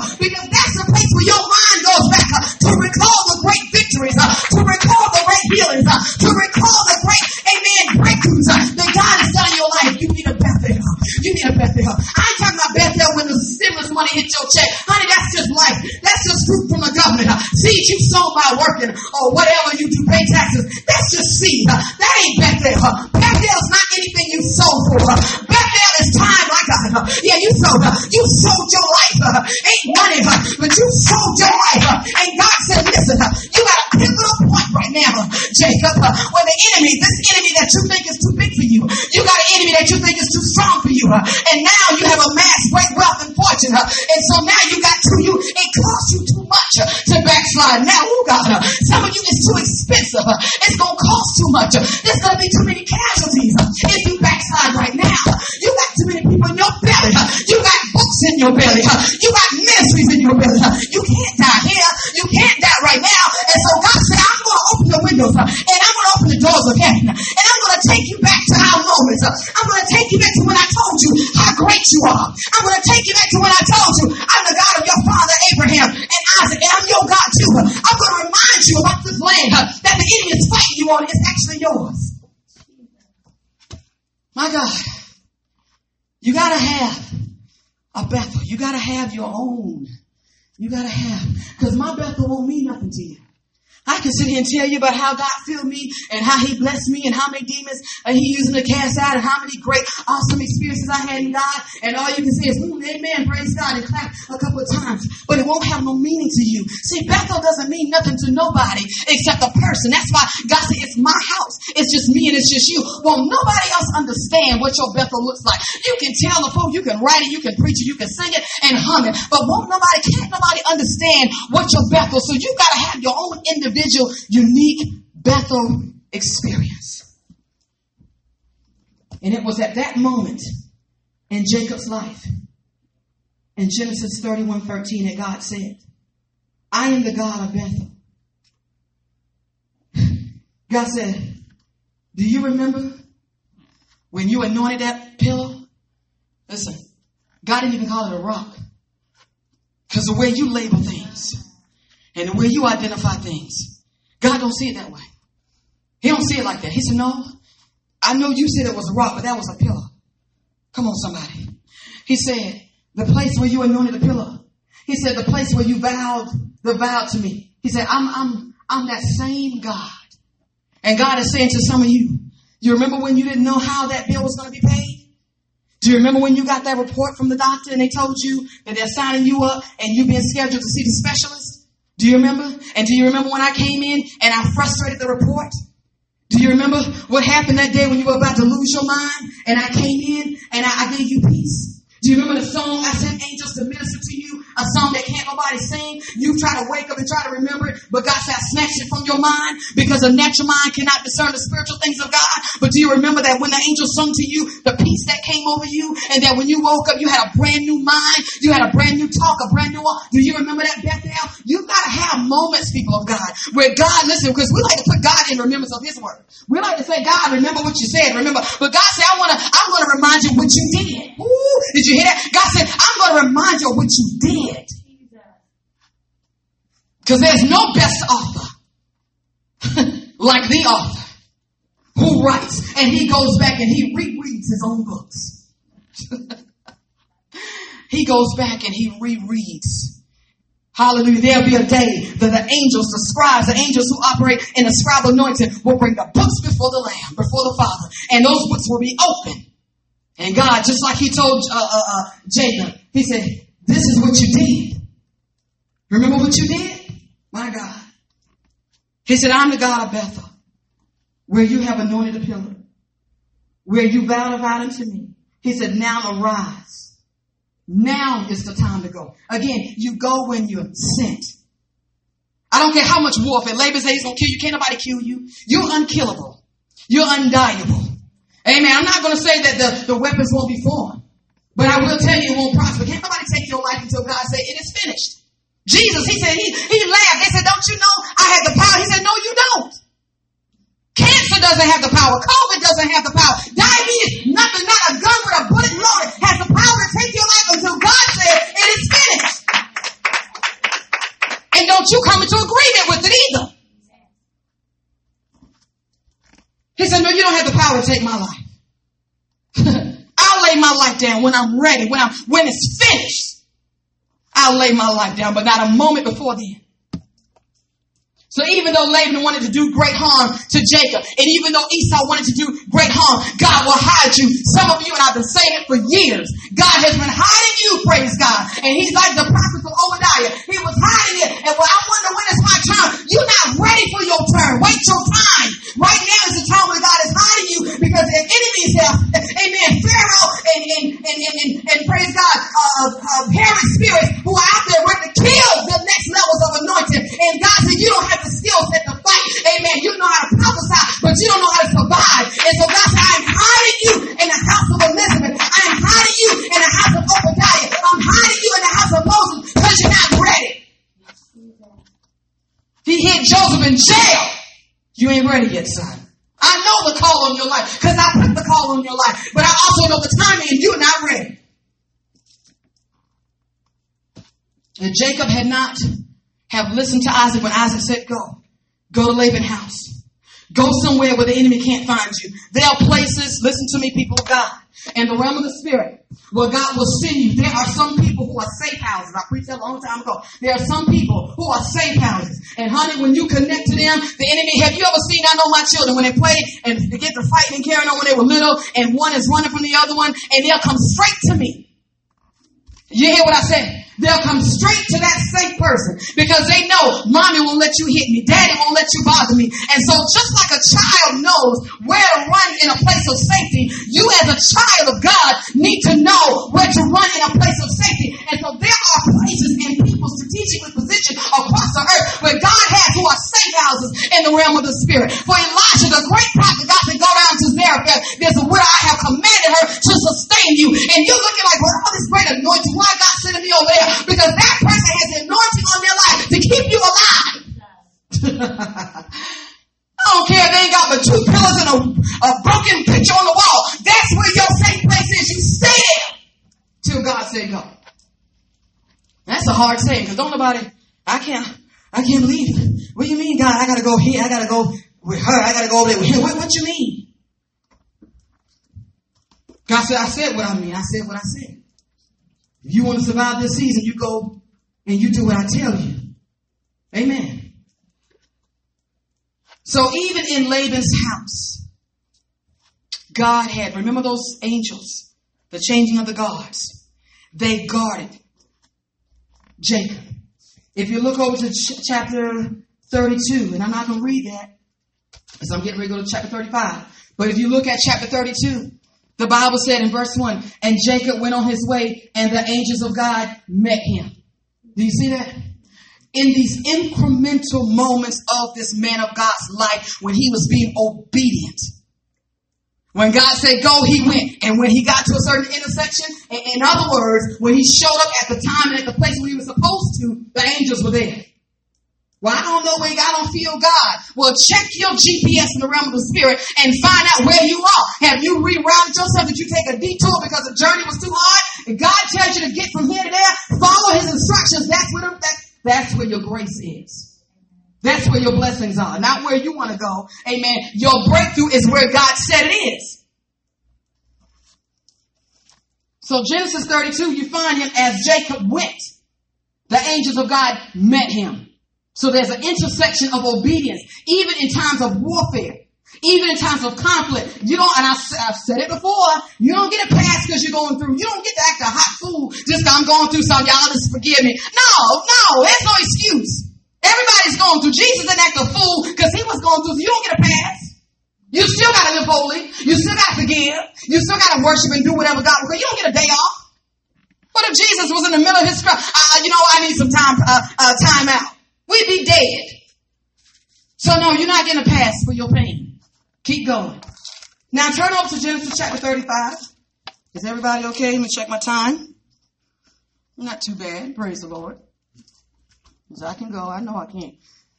money your check. Honey, that's just life. That's just fruit from the government. Seed you sown by working or whatever you do, pay taxes. That's just seed. That ain't Bethel. Bethel's not anything you sow for. Bethel is time, my God. Yeah, you sowed. You sold your life. Ain't money, but you sold your life. And God said, listen, right now, Jacob, where the enemy, this enemy that you think is too big for you, you got an enemy that you think is too strong for you. And now you have amassed great wealth and fortune. And so now you got to you, it costs you too much to backslide. Now, oh God, some of you it's too expensive. It's to cost too much. There's to be too many casualties if you backslide right now. You got too many people in your belly. You got books in your belly. You got ministries in your belly. You can't die here. You can't die right now. And so God windows and I'm going to open the doors of heaven. And I'm going to take you back to our moments. I'm going to take you back to when I told you how great you are. I'm going to take you back to when I told you I'm the God of your father Abraham and Isaac, and I'm your God too. I'm going to remind you about this land that the enemy is fighting you on. It's actually yours. My God, you got to have a Bethel. You got to have your own You gotta have. Because my Bethel won't mean nothing to you. I can sit here and tell you about how God filled me and how He blessed me and how many demons He used to cast out and how many great, awesome experiences I had in God. And all you can say is, Amen, praise God, and clap a couple of times. But it won't have no meaning to you. See, Bethel doesn't mean nothing to nobody except the person. That's why God said, It's my house. It's just me and it's just you. Well, nobody else understand what your Bethel looks like. You can tell the folk, you can write it, you can preach it, you can sing it and hum it. But won't nobody, can't nobody understand what your Bethel. So you gotta have your own individual individual, unique Bethel experience. And it was at that moment in Jacob's life, in Genesis 31 13, that God said, I am the God of Bethel. God said, Do you remember when you anointed that pillow? Listen, God didn't even call it a rock. Because the way you label things, and the way you identify things. God don't see it that way. He don't see it like that. He said, no, I know you said it was a rock, but that was a pillar. Come on, somebody. He said, the place where you anointed the pillar. He said, the place where you vowed the vow to me. He said, I'm, I'm, I'm that same God. And God is saying to some of you, you remember when you didn't know how that bill was going to be paid? Do you remember when you got that report from the doctor and they told you that they're signing you up and you've been scheduled to see the specialist? Do you remember? And do you remember when I came in and I frustrated the report? Do you remember what happened that day when you were about to lose your mind and I came in and I, I gave you peace? Do you remember the song I sent angels to minister to you? A song that can't nobody sing. You try to wake up and try to remember it, but God said, I snatched it from your mind because a natural mind cannot discern the spiritual things of God. But do you remember that when the angels sung to you, the peace that came over you, and that when you woke up, you had a brand new mind, you had a brand new talk, a brand new walk. Do you remember that, Bethel? You've gotta have moments, people of God, where God, listen, because we like to put God in remembrance of His word. We like to say, God, remember what you said, remember. But God said, I wanna, I'm gonna remind you what you did. Ooh, did you hear that? God said, I'm gonna remind you what you did did. Because there's no best author like the author who writes and he goes back and he rereads his own books. he goes back and he rereads. Hallelujah. There'll be a day that the angels, the scribes, the angels who operate in the scribe anointing will bring the books before the Lamb, before the Father. And those books will be open. And God, just like he told uh, uh, uh, Jacob, he said, this is what you did. Remember what you did? My God. He said, I'm the God of Bethel, where you have anointed a pillar, where you vowed a vow unto me. He said, now arise. Now is the time to go. Again, you go when you're sent. I don't care how much warfare. Laban says he's gonna kill you. Can't nobody kill you. You're unkillable. You're undieable. Amen. I'm not gonna say that the, the weapons won't be formed. But I will tell you it won't prosper. Can't nobody take your life until God say it is finished. Jesus, he said, he, he laughed. They said, don't you know I have the power? He said, no, you don't. Cancer doesn't have the power. COVID doesn't have the power. Diabetes, nothing, not a gun with a bullet loaded has the power to take your life until God said it is finished. And don't you come into agreement with it either. He said, no, you don't have the power to take my life. Lay my life down when I'm ready, when I'm, when it's finished. I'll lay my life down, but not a moment before then. So even though Laban wanted to do great harm to Jacob, and even though Esau wanted to do great harm, God will hide you. Some of you, and I've been saying it for years, God has been hiding you, praise God. And he's like the prophet of Obadiah. He was hiding it. And well, I wonder when it's my turn. You're not ready for your turn. Wait your time. Right now is the time when God is hiding you because if enemies have, amen, Pharaoh and, and, and, and, and, and praise God, uh, uh, Harry spirits who are out there ready to kill the next levels of anointing. And God said, you don't have the skill set to fight. Amen. You know how to prophesy, but you don't know how to survive. And so God said, I'm hiding you in the house of Elizabeth. I'm hiding you in the house of Obadiah. I'm hiding you in the house of Moses because you're not ready. He hid Joseph in jail. You ain't ready yet, son. I know the call on your life because I put the call on your life, but I also know the timing and you're not ready. And Jacob had not have listened to Isaac when Isaac said, Go. Go to Laban's house. Go somewhere where the enemy can't find you. There are places, listen to me, people of God. in the realm of the spirit, where God will send you. There are some people who are safe houses. I preached that a long time ago. There are some people who are safe houses. And honey, when you connect to them, the enemy, have you ever seen, I know my children, when they play and they get to fighting and carrying on when they were little, and one is running from the other one, and they'll come straight to me. You hear what I said? They'll come straight to that safe person because they know mommy won't let you hit me, daddy won't let you bother me. And so just like a child knows where to run in a place of safety, you as a child of God need to know where to run in a place of safety. And so there are places and people strategically positioned across the earth where God has who are safe houses in the realm of the spirit. For Elijah, the great prophet, God said, go down to Zarephath. There's a where I have commanded her to sustain you. And you're looking like, well, all this great anointing, why God sending me over there? Because that person has anointing on their life to keep you alive. I don't care if they ain't got but two pillars and a, a broken picture on the wall. That's where your safe place is. You stay there till God say go. That's a hard saying because don't nobody, I can't, I can't believe it. What do you mean, God? I gotta go here. I gotta go with her. I gotta go over there with him. What, what you mean? God said, I said what I mean. I said what I said. If you want to survive this season, you go and you do what I tell you. Amen. So even in Laban's house, God had, remember those angels, the changing of the guards, they guarded Jacob. If you look over to ch- chapter 32, and I'm not going to read that because I'm getting ready to go to chapter 35, but if you look at chapter 32, the Bible said in verse 1, and Jacob went on his way, and the angels of God met him. Do you see that? In these incremental moments of this man of God's life, when he was being obedient. When God said go, he went. And when he got to a certain intersection, in other words, when he showed up at the time and at the place where he was supposed to, the angels were there. Well, I don't know where I don't feel God. Well, check your GPS in the realm of the spirit and find out where you are. Have you rerouted yourself? Did you take a detour because the journey was too hard? And God tells you to get from here to there, follow his instructions. That's where, that, that's where your grace is. That's where your blessings are, not where you want to go. Amen. Your breakthrough is where God said it is. So Genesis 32, you find him as Jacob went. The angels of God met him. So there's an intersection of obedience, even in times of warfare, even in times of conflict. You don't, and I, have said it before, you don't get a pass because you're going through. You don't get to act a hot fool just I'm going through something. Y'all just forgive me. No, no, there's no excuse. Everybody's going through. Jesus didn't act a fool because he was going through. So you don't get a pass. You still got to live holy. You still got to forgive. You still got to worship and do whatever God will. You don't get a day off. What if Jesus was in the middle of his struggle? Uh, you know, I need some time, uh, uh, time out. We'd be dead. So no, you're not getting a pass for your pain. Keep going. Now turn over to Genesis chapter 35. Is everybody okay? Let me check my time. Not too bad. Praise the Lord. I can go, I know I can.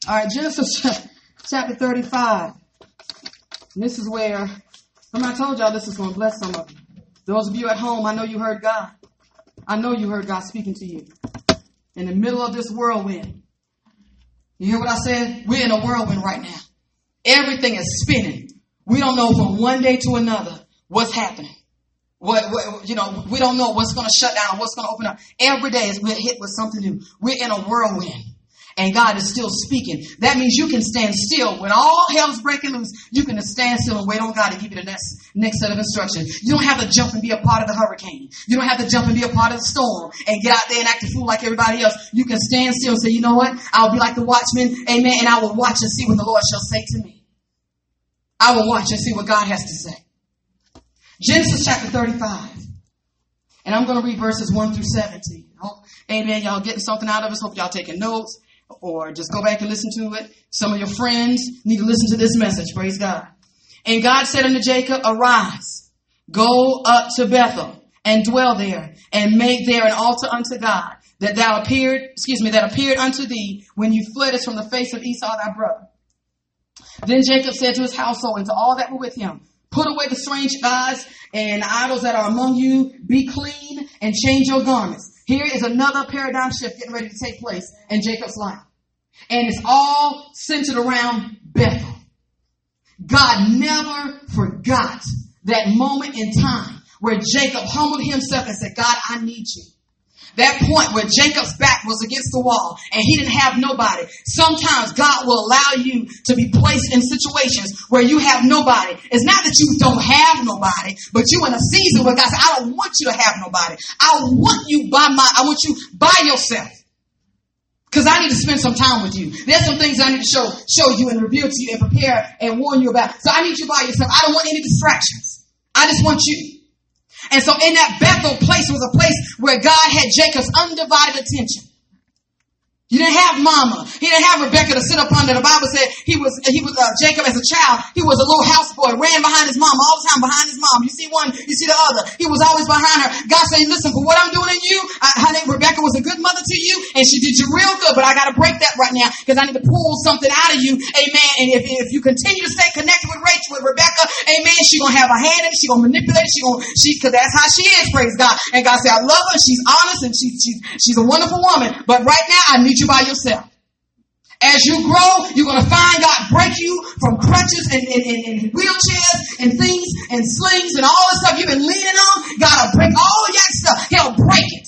All right, Genesis chapter 35. And this is where, I told y'all this is going to bless some of you. Those of you at home, I know you heard God. I know you heard God speaking to you. In the middle of this whirlwind, you hear what I said? We're in a whirlwind right now. Everything is spinning. We don't know from one day to another what's happening. What, what you know, we don't know what's going to shut down, what's going to open up. Every day is we're hit with something new. We're in a whirlwind and God is still speaking. That means you can stand still. When all hell's breaking loose, you can stand still and wait on God to give you the next, next set of instructions. You don't have to jump and be a part of the hurricane. You don't have to jump and be a part of the storm and get out there and act a fool like everybody else. You can stand still and say, you know what? I'll be like the watchman. Amen. And I will watch and see what the Lord shall say to me. I will watch and see what God has to say. Genesis chapter 35. And I'm going to read verses 1 through 17. amen. Y'all getting something out of us. Hope y'all taking notes or just go back and listen to it. Some of your friends need to listen to this message. Praise God. And God said unto Jacob, arise, go up to Bethel and dwell there and make there an altar unto God that thou appeared, excuse me, that appeared unto thee when you fleddest from the face of Esau thy brother. Then Jacob said to his household and to all that were with him, put away the strange gods and idols that are among you, be clean and change your garments. Here is another paradigm shift getting ready to take place in Jacob's life. And it's all centered around Bethel. God never forgot that moment in time where Jacob humbled himself and said, God, I need you. That point where Jacob's back was against the wall and he didn't have nobody. Sometimes God will allow you to be placed in situations where you have nobody. It's not that you don't have nobody, but you in a season where God said, I don't want you to have nobody. I want you by my, I want you by yourself. Cause I need to spend some time with you. There's some things I need to show, show you and reveal to you and prepare and warn you about. So I need you by yourself. I don't want any distractions. I just want you. And so in that Bethel place was a place where God had Jacob's undivided attention. You didn't have mama. He didn't have Rebecca to sit up under. The Bible said he was, he was, uh, Jacob as a child, he was a little houseboy, ran behind his mom all the time behind his mom. You see one, you see the other. He was always behind her. God said, listen, for what I'm doing in you, I, honey, Rebecca was a good mother to you and she did you real good, but I gotta break that right now because I need to pull something out of you. Amen. And if, if you continue to stay connected with Rachel, with Rebecca, amen, she gonna have a hand in it. She gonna manipulate. She gonna, she, cause that's how she is, praise God. And God said, I love her. She's honest and she, she, she's a wonderful woman. But right now, I need you by yourself. As you grow, you're going to find God break you from crutches and, and, and, and, wheelchairs and things and slings and all the stuff you've been leaning on. God will break all that stuff. He'll break it.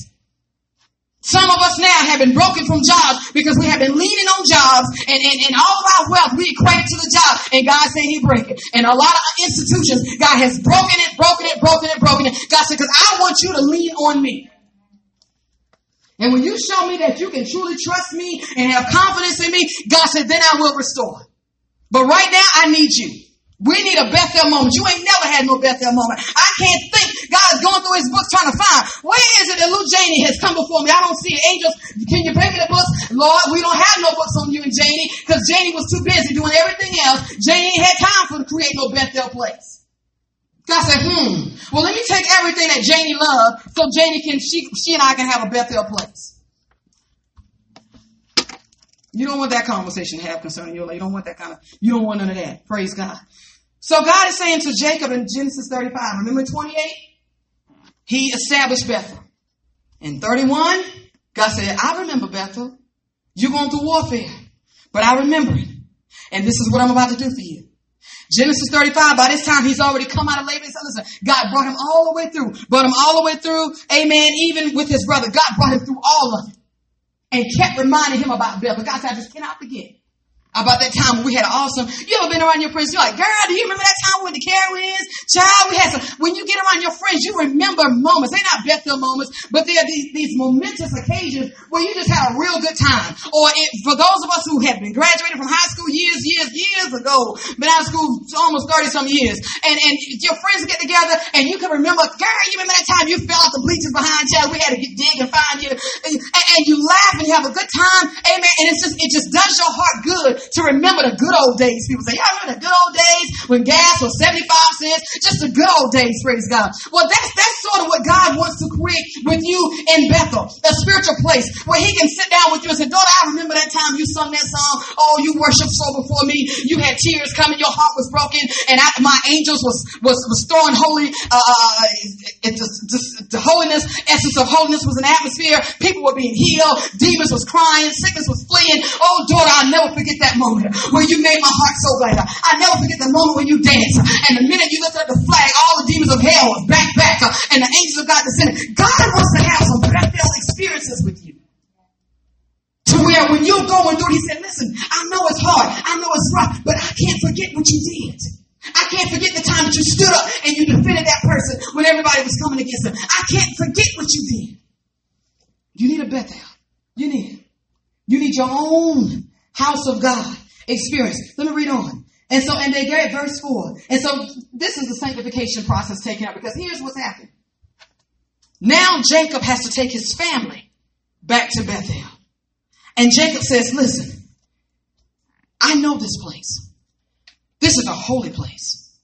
Some of us now have been broken from jobs because we have been leaning on jobs and, and, and all of our wealth we equate to the job and God said he break it. And a lot of institutions, God has broken it, broken it, broken it, broken it. God said, cause I want you to lean on me. And when you show me that you can truly trust me and have confidence in me, God said, then I will restore. But right now, I need you. We need a Bethel moment. You ain't never had no Bethel moment. I can't think. God is going through his books trying to find where is it that Luke Janie has come before me. I don't see it. Angels, can you bring me the books? Lord, we don't have no books on you and Janie because Janie was too busy doing everything else. Janie ain't had time for to create no Bethel place. God said, hmm, well, let me take everything that Janie loved so Janie can, she, she and I can have a Bethel place. You don't want that conversation to have concerning your life. You don't want that kind of, you don't want none of that. Praise God. So God is saying to Jacob in Genesis 35, remember 28? He established Bethel. In 31, God said, I remember Bethel. You're going through warfare, but I remember it. And this is what I'm about to do for you. Genesis 35, by this time he's already come out of Laban. So listen, God brought him all the way through, brought him all the way through. Amen. Even with his brother, God brought him through all of it and kept reminding him about Bill. But God said, I just cannot forget about that time we had an awesome. You ever been around your friends? You're like, girl, do you remember that time when the Carowinds? Child, we had some. When you get around your friends, you remember moments. They're not Bethel moments, but they're these, these momentous occasions where you just had a real good time. Or it, for those of us who have been graduated from high school years, years, years ago, been out of school almost 30 some years, and, and your friends get together and you can remember, girl, you remember that time you fell off the bleachers behind you, we had to get dig and find you, and, and you laugh and you have a good time. Amen. And it's just, it just does your heart good to remember the good old days. People say, y'all remember the good old days when gas was 75 cents? Just the good old days, praise God. Well, that's, that's sort of what God wants to create with you in Bethel, a spiritual place where he can sit down with you and say, daughter, I remember that time you sung that song. Oh, you worshiped so before me. You had tears coming. Your heart was broken. And after my angels was, was, was throwing holy, uh, uh it just, just, the holiness, essence of holiness was an atmosphere. People were being healed. Demons was crying. Sickness was fleeing. Oh, daughter, I'll never forget that moment where you made my heart so glad. I never forget the moment when you danced. And the minute you lifted up the flag, all the demons of hell was back, back. And the angels of God descended. God wants to have some Bethel experiences with you. To where when you're going through, he said, listen, I know it's hard. I know it's rough, but I can't forget what you did. I can't forget the time that you stood up and you defended that person when everybody was coming against them. I can't forget what you did. You need a Bethel. You need it. You need your own house of God experience. Let me read on. And so, and they get verse four. And so this is the sanctification process taken up because here's what's happened. Now Jacob has to take his family back to Bethel. And Jacob says, listen, I know this place. This is a holy place.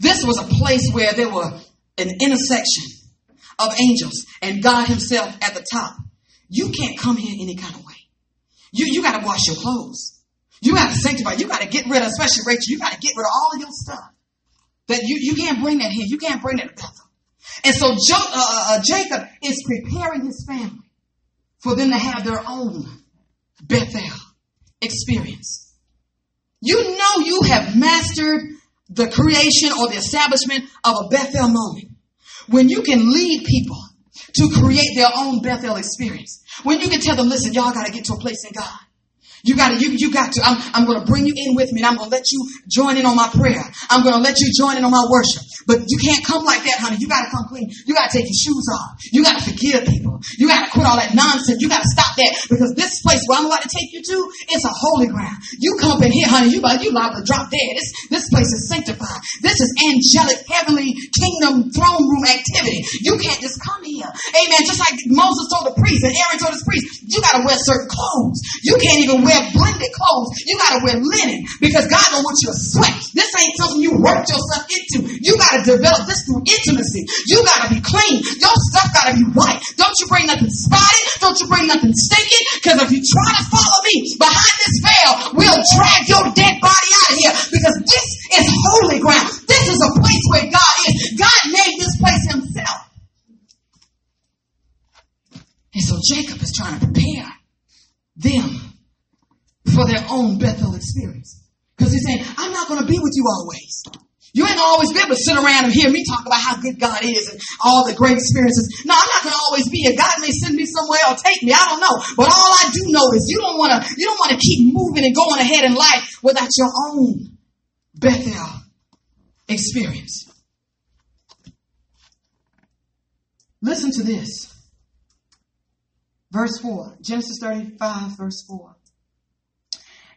This was a place where there were an intersection of angels and God himself at the top. You can't come here any kind of way. You, you got to wash your clothes. You got to sanctify. You got to get rid of, especially Rachel, you got to get rid of all of your stuff. That you, you can't bring that here. You can't bring that to Bethel. And so jo- uh, uh, uh, Jacob is preparing his family for them to have their own Bethel experience. You know you have mastered the creation or the establishment of a Bethel moment when you can lead people to create their own Bethel experience, when you can tell them, listen, y'all got to get to a place in God. You got to, you, you got to, I'm, I'm to bring you in with me and I'm to let you join in on my prayer. I'm to let you join in on my worship. But you can't come like that, honey. You got to come clean. You got to take your shoes off. You got to forgive people. You got to quit all that nonsense. You got to stop that because this place where I'm about to take you to, it's a holy ground. You come up in here, honey. You about, you liable to drop dead. This, this place is sanctified. This is angelic, heavenly kingdom throne room activity. You can't just come here. Amen. Just like Moses told the priest and Aaron told his priest, you got to wear certain clothes. You can't even wear wear blended clothes. You gotta wear linen because God don't want you to sweat. This ain't something you worked yourself into. You gotta develop this through intimacy. You gotta be clean. Your stuff gotta be white. Don't you bring nothing spotted. Don't you bring nothing stinking. Because if you try to follow me behind this veil, we'll drag your dead body out of here because this is holy ground. This is a place where God is. God made this place himself. And so Jacob is trying to prepare them for their own Bethel experience. Because he's saying, I'm not going to be with you always. You ain't always be able to sit around and hear me talk about how good God is and all the great experiences. No, I'm not going to always be here. God may send me somewhere or take me. I don't know. But all I do know is you don't want to, you don't want to keep moving and going ahead in life without your own Bethel experience. Listen to this. Verse 4, Genesis 35, verse 4.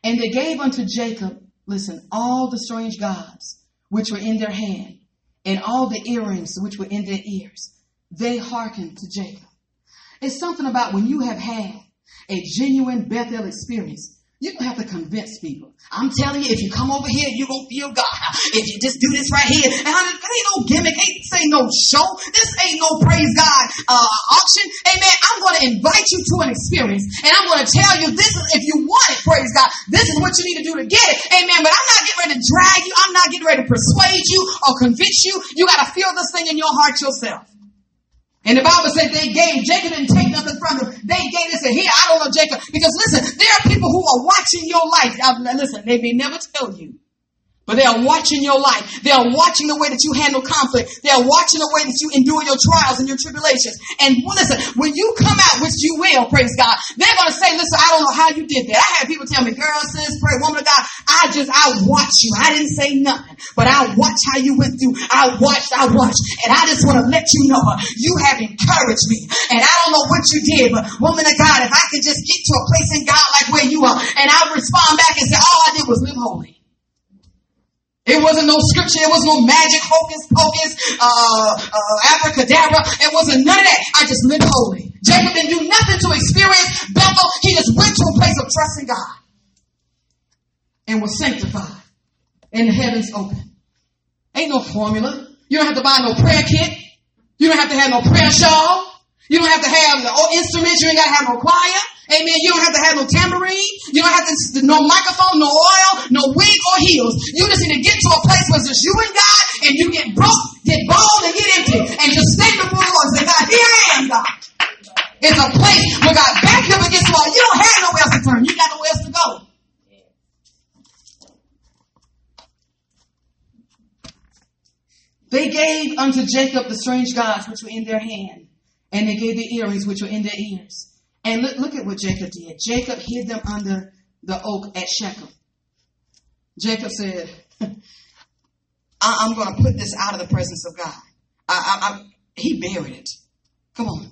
And they gave unto Jacob, listen, all the strange gods which were in their hand, and all the earrings which were in their ears. They hearkened to Jacob. It's something about when you have had a genuine Bethel experience, you don't have to convince people. I'm telling you, if you come over here, you're going to feel God. If you just do this right here, and it ain't no gimmick, ain't this ain't no show. This ain't no praise God uh, auction. Amen. I'm going to invite you to an experience, and I'm going to tell you this is, if you want it, praise God, this is what you need to do to get it. Amen. But I'm not getting ready to drag you. I'm not getting ready to persuade you or convince you. You got to feel this thing in your heart yourself. And the Bible said they gave. Jacob didn't take nothing from them. They gave and said, here, I don't know Jacob. Because listen, there are people who are watching your life. Now, listen, they may never tell you. But they are watching your life. They are watching the way that you handle conflict. They are watching the way that you endure your trials and your tribulations. And listen, when you come out, which you will, praise God, they're going to say, listen, I don't know how you did that. I had people tell me, girl, sis, pray, woman of God, I just, I watched you. I didn't say nothing, but I watched how you went through. I watched, I watched. And I just want to let you know, uh, you have encouraged me. And I don't know what you did, but woman of God, if I could just get to a place in God like where you are, and I respond back and say, all I did was live holy. It wasn't no scripture. It was no magic, hocus pocus, uh, uh, abracadabra. It wasn't none of that. I just lived holy. Jacob didn't do nothing to experience Bethel. He just went to a place of trusting God and was sanctified and the heavens open. Ain't no formula. You don't have to buy no prayer kit. You don't have to have no prayer shawl. You don't have to have the instruments. You ain't got to have no choir. Amen. You don't have to have no tambourine. You don't have to, no microphone, no oil, no wig or heels. You just need to get to a place where it's just you and God and you get broke, get bold and get empty and just stand before the Lord and say, God, here I am, God. It's a place where God back up against the wall. You don't have nowhere else to turn. You got nowhere else to go. They gave unto Jacob the strange gods which were in their hand, and they gave the earrings which were in their ears. And look, look at what Jacob did. Jacob hid them under the oak at Shechem. Jacob said, I, am going to put this out of the presence of God. I, I, he buried it. Come on.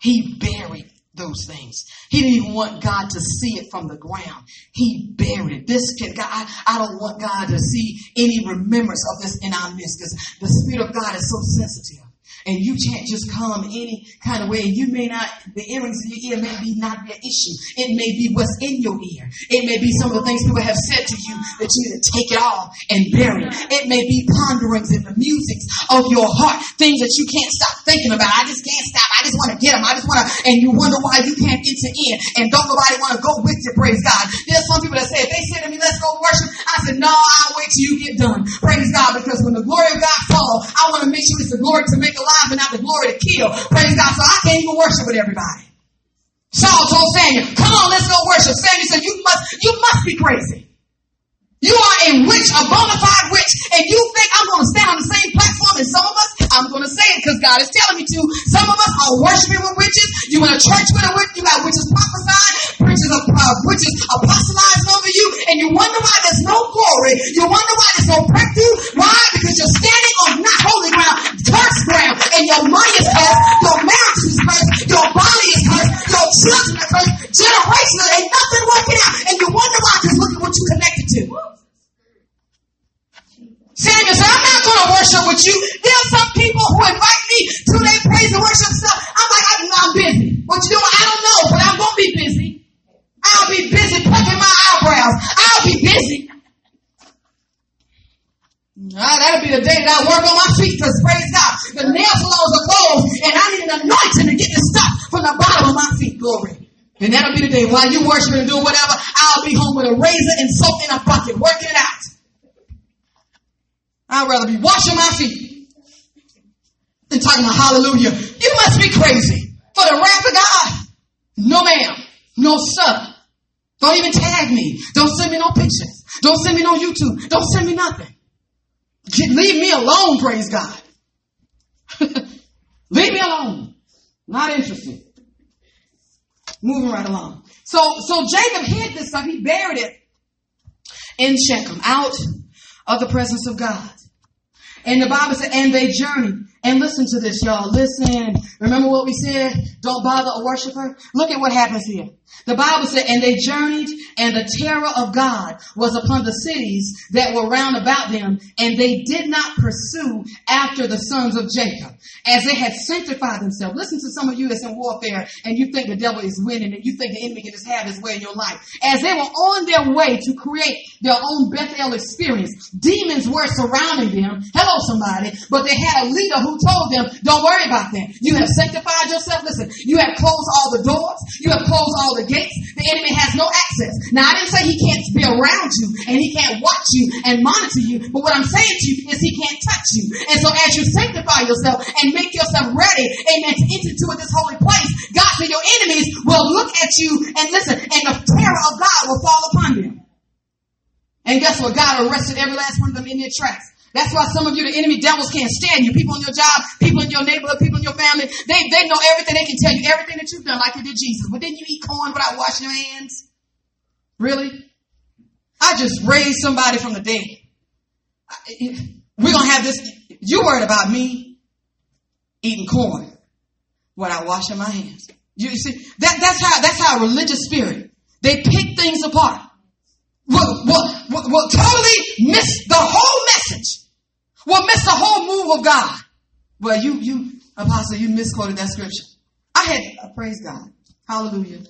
He buried those things. He didn't even want God to see it from the ground. He buried it. This can God, I, I don't want God to see any remembrance of this in our midst because the Spirit of God is so sensitive. And you can't just come any kind of way. You may not, the earrings in your ear may be not an issue. It may be what's in your ear. It may be some of the things people have said to you that you need to take it off and bury. It may be ponderings in the music of your heart. Things that you can't stop thinking about. I just can't stop. I just want to get them. I just want to, and you wonder why you can't enter in. And don't nobody want to go with you, praise God. There's some people that say, if they say to me, let's go worship, I said, no, I'll wait till you get done. Praise God. Because when the glory of God falls, I want to make sure it's the glory to make a alive and not the glory to kill. Praise God. So I can't even worship with everybody. Saul told Samuel, come on, let's go worship. Samuel said, you must, you must be crazy. You are a witch, a bona fide witch, and you think I'm going to stand on the same platform as some of us? I'm going to say it because God is telling me to. Some of us are worshiping with witches. You in a church with a witch, you got witches prophesying, of uh, witches apostolizing over you, and you wonder why there's no glory. You wonder why there's no breakthrough. Why? Because you're standing on not holy ground, cursed ground, and your money is cursed, your marriage is cursed, your body is cursed, your children are cursed, generational, ain't nothing working out, and you wonder why because look at what you connected to. Said, I'm not going to worship with you. There are some people who invite me to their praise and worship stuff. I'm like, I'm, I'm busy. What you doing? I don't know, but I'm going to be busy. I'll be busy plucking my eyebrows. I'll be busy. Ah, that'll be the day that I work on my feet because praise God. The nail salons are closed and I need an anointing to get the stuff from the bottom of my feet. Glory. And that'll be the day while you worshiping and doing whatever, I'll be home with a razor and soap in a bucket, working it out. I'd rather be washing my feet than talking about hallelujah. You must be crazy for the wrath of God. No ma'am. No sir. Don't even tag me. Don't send me no pictures. Don't send me no YouTube. Don't send me nothing. Leave me alone, praise God. leave me alone. Not interested. Moving right along. So, so Jacob hid this stuff. He buried it in Shechem, out of the presence of God. And the Bible said, and they journeyed. And listen to this, y'all. Listen. Remember what we said? Don't bother a worshiper. Look at what happens here. The Bible said, and they journeyed, and the terror of God was upon the cities that were round about them, and they did not pursue after the sons of Jacob, as they had sanctified themselves. Listen to some of you that's in warfare, and you think the devil is winning, and you think the enemy can just have his way in your life. As they were on their way to create their own Bethel experience, demons were surrounding them. Hello, somebody. But they had a leader who told them, don't worry about that. You have sanctified yourself. Listen, you have closed all the doors. You have closed all the gates. The enemy has no access. Now, I didn't say he can't be around you and he can't watch you and monitor you, but what I'm saying to you is he can't touch you. And so as you sanctify yourself and make yourself ready, amen, to enter into this holy place, God said your enemies will look at you and listen, and the terror of God will fall upon them. And guess what? God arrested every last one of them in their tracks. That's why some of you, the enemy devils can't stand you. People in your job, people in your neighborhood, people in your family, they, they know everything. They can tell you everything that you've done like you did Jesus. But didn't you eat corn without washing your hands? Really? I just raised somebody from the dead. We're going to have this. You worried about me eating corn without washing my hands. You see, that, that's how, that's how religious spirit, they pick things apart. Will, will, will, will totally miss the whole message will miss the whole move of God. Well, you, you, apostle, you misquoted that scripture. I had, uh, praise God. Hallelujah.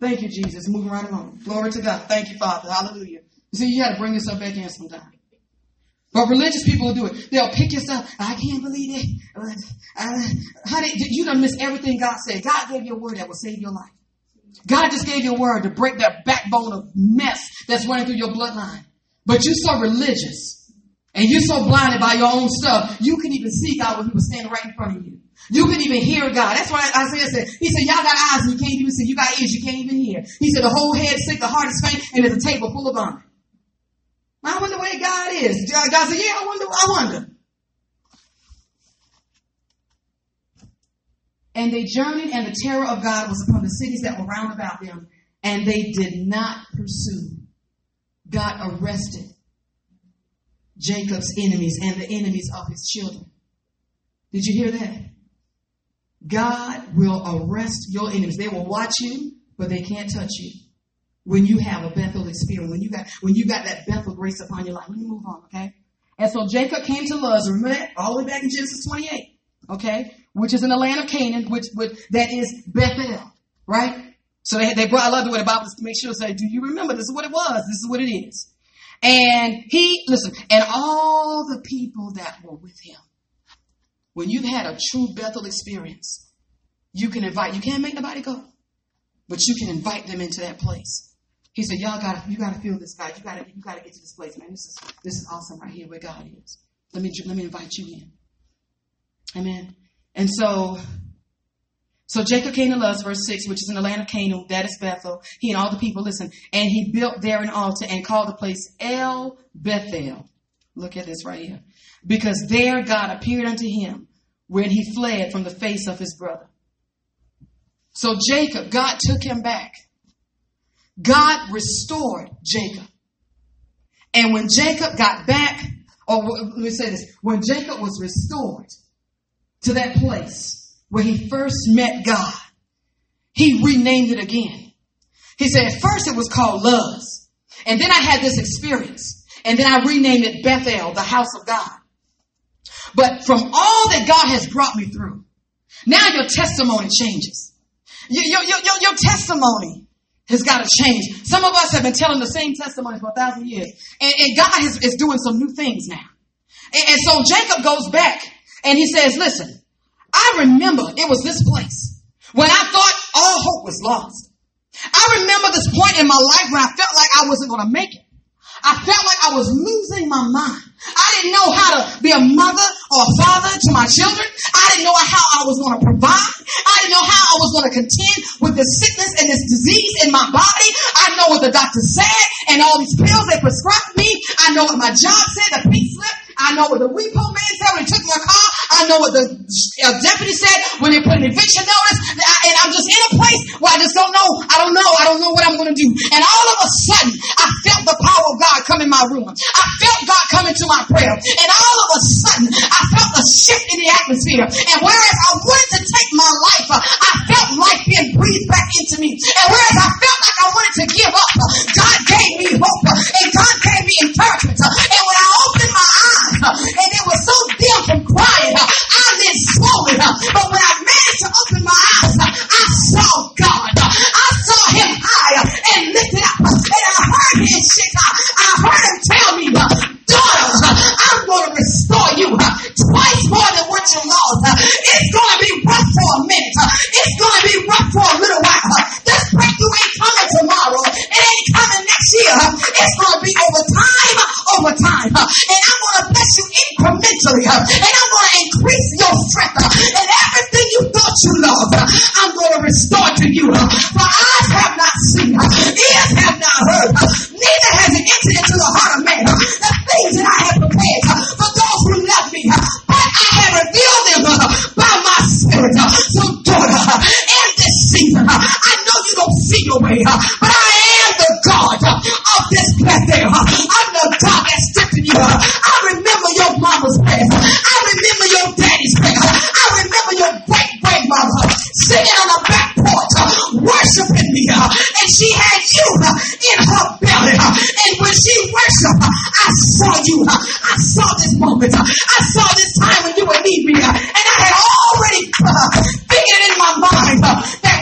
Thank you, Jesus. Moving right along. Glory to God. Thank you, Father. Hallelujah. You see, you got to bring yourself back in sometime. But religious people will do it. They'll pick yourself. I can't believe it. Uh, uh, honey, you don't miss everything God said. God gave you a word that will save your life. God just gave you a word to break that backbone of mess that's running through your bloodline. But you're so religious and you're so blinded by your own stuff, you can even see God when He was standing right in front of you. You can even hear God. That's why Isaiah said, He said, Y'all got eyes and you can't even see. You got ears, you can't even hear. He said, The whole head sick, the heart is faint, and there's a table full of vomit. I wonder where God is. God said, Yeah, I wonder, I wonder. And they journeyed, and the terror of God was upon the cities that were round about them, and they did not pursue. God arrested Jacob's enemies and the enemies of his children. Did you hear that? God will arrest your enemies. They will watch you, but they can't touch you. When you have a Bethel experience, when you got when you got that Bethel grace upon your life. Let me move on, okay? And so Jacob came to Luz. Remember that? All the way back in Genesis 28, okay? Which is in the land of Canaan, which, which that is Bethel, right? So they, they brought, I love the way the Bible to make sure say, do you remember? This is what it was. This is what it is. And he, listen, and all the people that were with him. When you've had a true Bethel experience, you can invite, you can't make nobody go, but you can invite them into that place. He said, y'all gotta, you gotta feel this God. You gotta, you gotta get to this place, man. This is, this is awesome right here where God is. Let me, let me invite you in. Amen. And so so Jacob came to Luz, verse 6, which is in the land of Canaan, that is Bethel. He and all the people, listen, and he built there an altar and called the place El Bethel. Look at this right here. Because there God appeared unto him when he fled from the face of his brother. So Jacob, God took him back. God restored Jacob. And when Jacob got back, or let me say this, when Jacob was restored to that place where he first met God, he renamed it again. He said, at first it was called Luz. And then I had this experience. And then I renamed it Bethel, the house of God. But from all that God has brought me through, now your testimony changes. Your, your, your, your testimony has got to change. Some of us have been telling the same testimony for a thousand years. And, and God is, is doing some new things now. And, and so Jacob goes back and he says, listen, I remember it was this place when I thought all hope was lost. I remember this point in my life when I felt like I wasn't going to make it. I felt like I was losing my mind. I didn't know how to be a mother or a father to my children. I didn't know how I was going to provide. I didn't know how I was going to contend with this sickness and this disease in my body. I know what the doctor said and all these pills they prescribed me. I know what my job said, the pink slip. I know what the repo man said when he took my car. I know what the uh, deputy said when they put an eviction notice. And I'm just in a place where I just don't know. I don't know. I don't know what I'm going to do. And all of a sudden, I felt the power of God come in my room. I felt God come into my prayer. And all of a sudden, I felt a shift in the atmosphere. And whereas I wanted to take my life, I felt life being breathed back into me. And whereas I felt like I wanted to give up, God gave me hope. And God gave me encouragement. And when It's going to be rough for a minute. It's going to be rough for a little while. This breakthrough ain't coming tomorrow. It ain't coming next year. It's going to be over time, over time. And I'm going to bless you incrementally. And I'm going to increase your strength. And everything you thought you loved, I'm going to restore to you. For eyes have not seen, ears have not heard, neither has it entered into your way, but I am the God of this Bethel. I'm the God that strengthened you. I remember your mama's prayer. I remember your daddy's prayer. I remember your great grandmother sitting on the back porch, worshiping me. And she had you in her belly. And when she worshiped, I saw you. I saw this moment. I saw this time when you would need me. And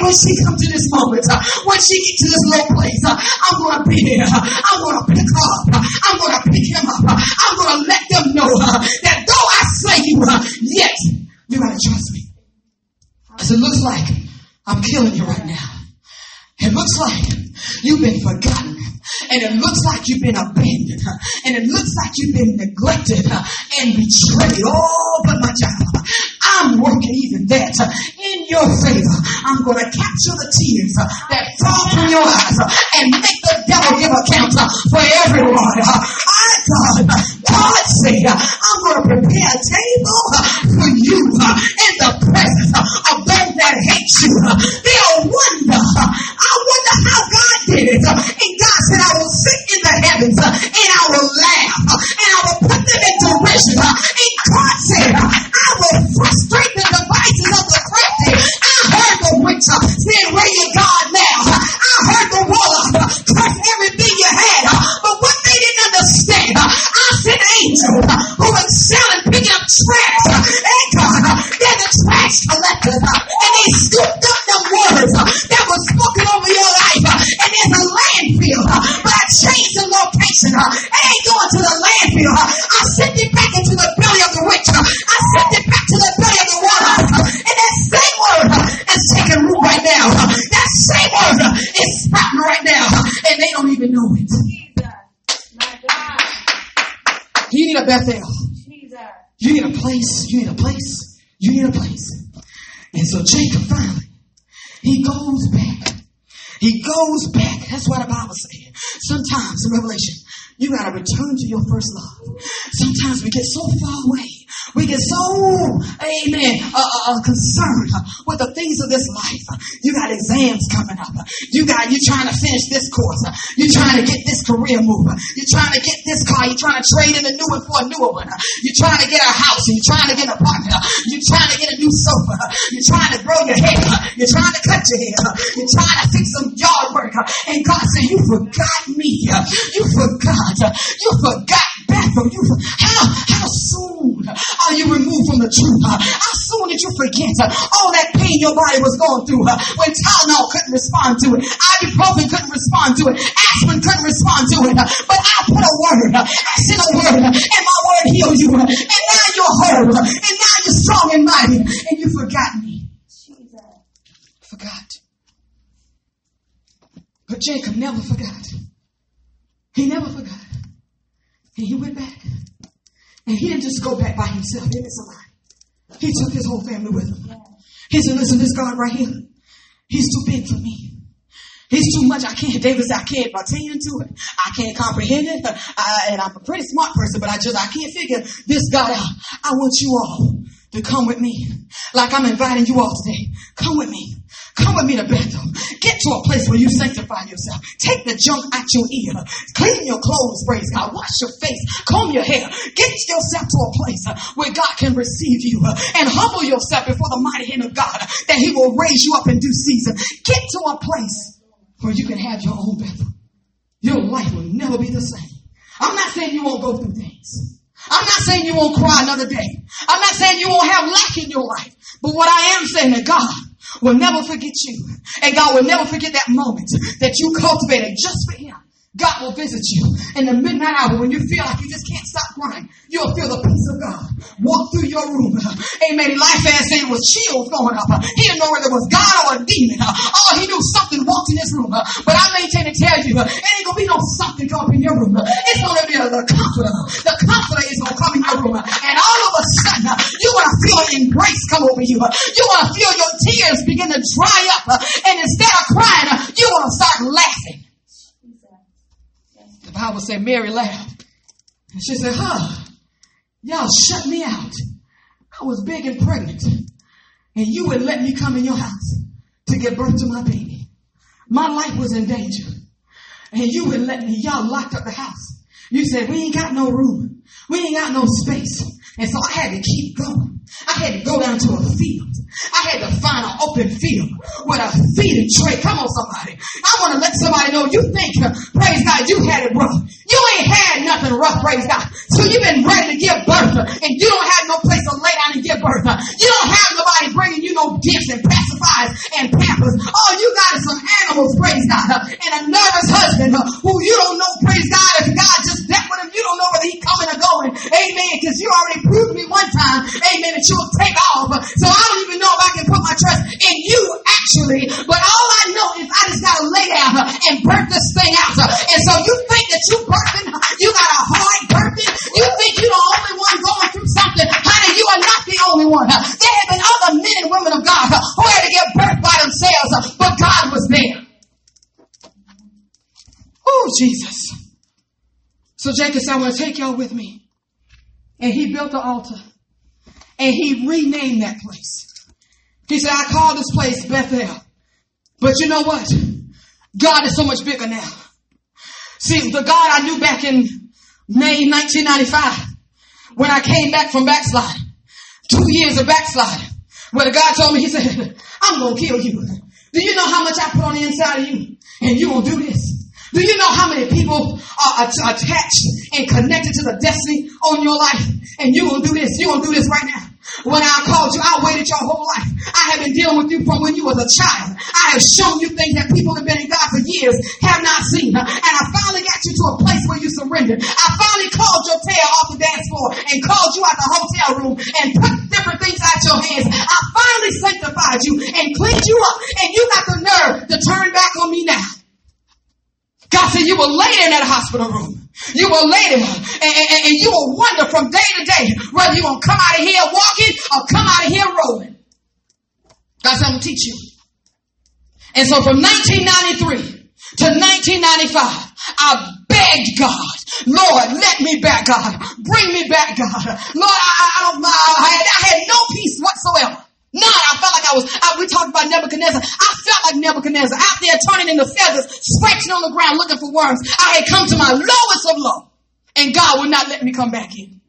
when she comes to this moment, uh, when she gets to this low place, uh, I'm going to be there. I'm going to pick her up. I'm going to pick him up. I'm going to let them know uh, that though I slay you, yet you got to trust me. Because it looks like I'm killing you right now. It looks like you've been forgotten. And it looks like you've been abandoned. And it looks like you've been neglected and betrayed. Oh, but my child, I'm working even that in your favor. I'm going to capture the tears that fall from your eyes and make the devil give account for everyone. I, God, God say, I'm going to prepare a table in a new one for a newer one. You're trying to get a house. You're trying to get an apartment. You're trying to get a new sofa. You're trying to grow your hair. You're trying to cut your hair. You're trying to fix some yard work. And God said, you forgot me. You forgot. You forgot Bethel. You, how, how soon are you removed from the truth? How soon did you forget all that pain your body was going through when Tylenol couldn't respond to it, ibuprofen couldn't respond to it, aspirin couldn't respond to it. But I put a word, I sent a word, and my word healed you. And now you're whole, and now you're strong and mighty, and you forgot me. Jesus forgot. But Jacob never forgot. He never forgot. And he went back. And he didn't just go back by himself. It somebody? He took his whole family with him. He said, listen, this God right here, he's too big for me. He's too much. I can't. David said, I can't pertain to it. I can't comprehend it. I, and I'm a pretty smart person, but I just, I can't figure this God out. I want you all to come with me. Like I'm inviting you all today. Come with me. Come with me to Bethel. Get to a place where you sanctify yourself. Take the junk out your ear. Clean your clothes, praise God. Wash your face. Comb your hair. Get yourself to a place where God can receive you and humble yourself before the mighty hand of God that He will raise you up in due season. Get to a place where you can have your own Bethel. Your life will never be the same. I'm not saying you won't go through things. I'm not saying you won't cry another day. I'm not saying you won't have lack in your life. But what I am saying that God will never forget you. And God will never forget that moment that you cultivated just for Him. God will visit you in the midnight hour when you feel like you just can't stop crying. You'll feel the peace of God walk through your room. Amen. Life as it was chills going up. He didn't know whether it was God or a demon. Oh, he knew something walked in this room. But I maintain to tell you, it ain't gonna be no something come up in your room. It's gonna be the comforter. The comforter is gonna come in your room. And all of a sudden, you wanna feel an embrace come over you. You wanna feel your tears begin to dry up. And instead of crying, you wanna start laughing. Bible said Mary laughed. And she said, huh, y'all shut me out. I was big and pregnant. And you would let me come in your house to give birth to my baby. My life was in danger. And you would let me, y'all locked up the house. You said, we ain't got no room. We ain't got no space. And so I had to keep going. I had to go down to a field. I had to find an open field with a feeding tray. Come on, somebody. I want to let somebody know you think, uh, praise God, you had it rough. You ain't had nothing rough, praise God. So you've been ready to give birth uh, and you don't have no place to lay down and give birth. Uh. You don't have nobody bringing you no gifts and pacifiers and pampers. All you got is some animals, praise God, and a nervous husband who you don't know, praise God, if God just dealt with him, you don't know whether he's coming or going. Amen. Because you already proved me one time, amen, that you'll take off. So I don't even know if I can put my trust in you actually. But all I know is I just gotta lay down and birth this thing out. And so you think that you birthing, you got a hard birthing, you think you're the only one going through something. Honey, you are not the only one. There have been other men and women of God who had to get birthed by themselves, but God was there. Oh, Jesus. So Jacob said, I want to take y'all with me. And he built the altar. And he renamed that place. He said, I call this place Bethel. But you know what? God is so much bigger now. See, the God I knew back in May 1995, when I came back from backslide, two years of backslide, where the God told me, He said, I'm going to kill you. Do you know how much I put on the inside of you? And you will do this. Do you know how many people are attached and connected to the destiny on your life? And you will do this. You will do this right now. When I called you, I waited your whole life. I have been dealing with you from when you was a child. I have shown you things that people have been in God for years have not seen. And I finally got you to a place where you surrendered. I finally called your tail off the dance floor and called you out the hotel room and put different things out your hands. I finally sanctified you and cleaned you up. And you got the nerve to turn back on me now. God said you were lay there in that hospital room. You will lay there and, and, and you will wonder from day to day whether you're going to come out of here walking or come out of here rolling. Said, I'm going to teach you. And so from 1993 to 1995, I begged begged God, Lord, let me back, God. Bring me back, God. Lord, I, I, I, I, had, I had no peace whatsoever. None. I felt like I was, I, we talked about Nebuchadnezzar. I felt like Nebuchadnezzar out there turning into feathers, scratching on the ground looking for worms. I had come to my lowest of low and God would not let me come back in.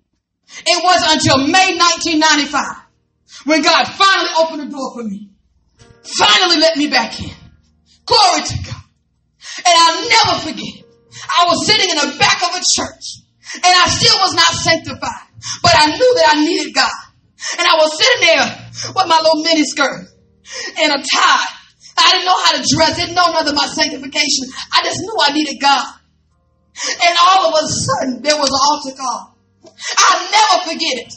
It was until May 1995 when God finally opened the door for me. Finally let me back in. Glory to God. And I'll never forget. I was sitting in the back of a church and I still was not sanctified, but I knew that I needed God. And I was sitting there with my little mini skirt and a tie. I didn't know how to dress, didn't know nothing about sanctification. I just knew I needed God. And all of a sudden, there was an altar call. I'll never forget it.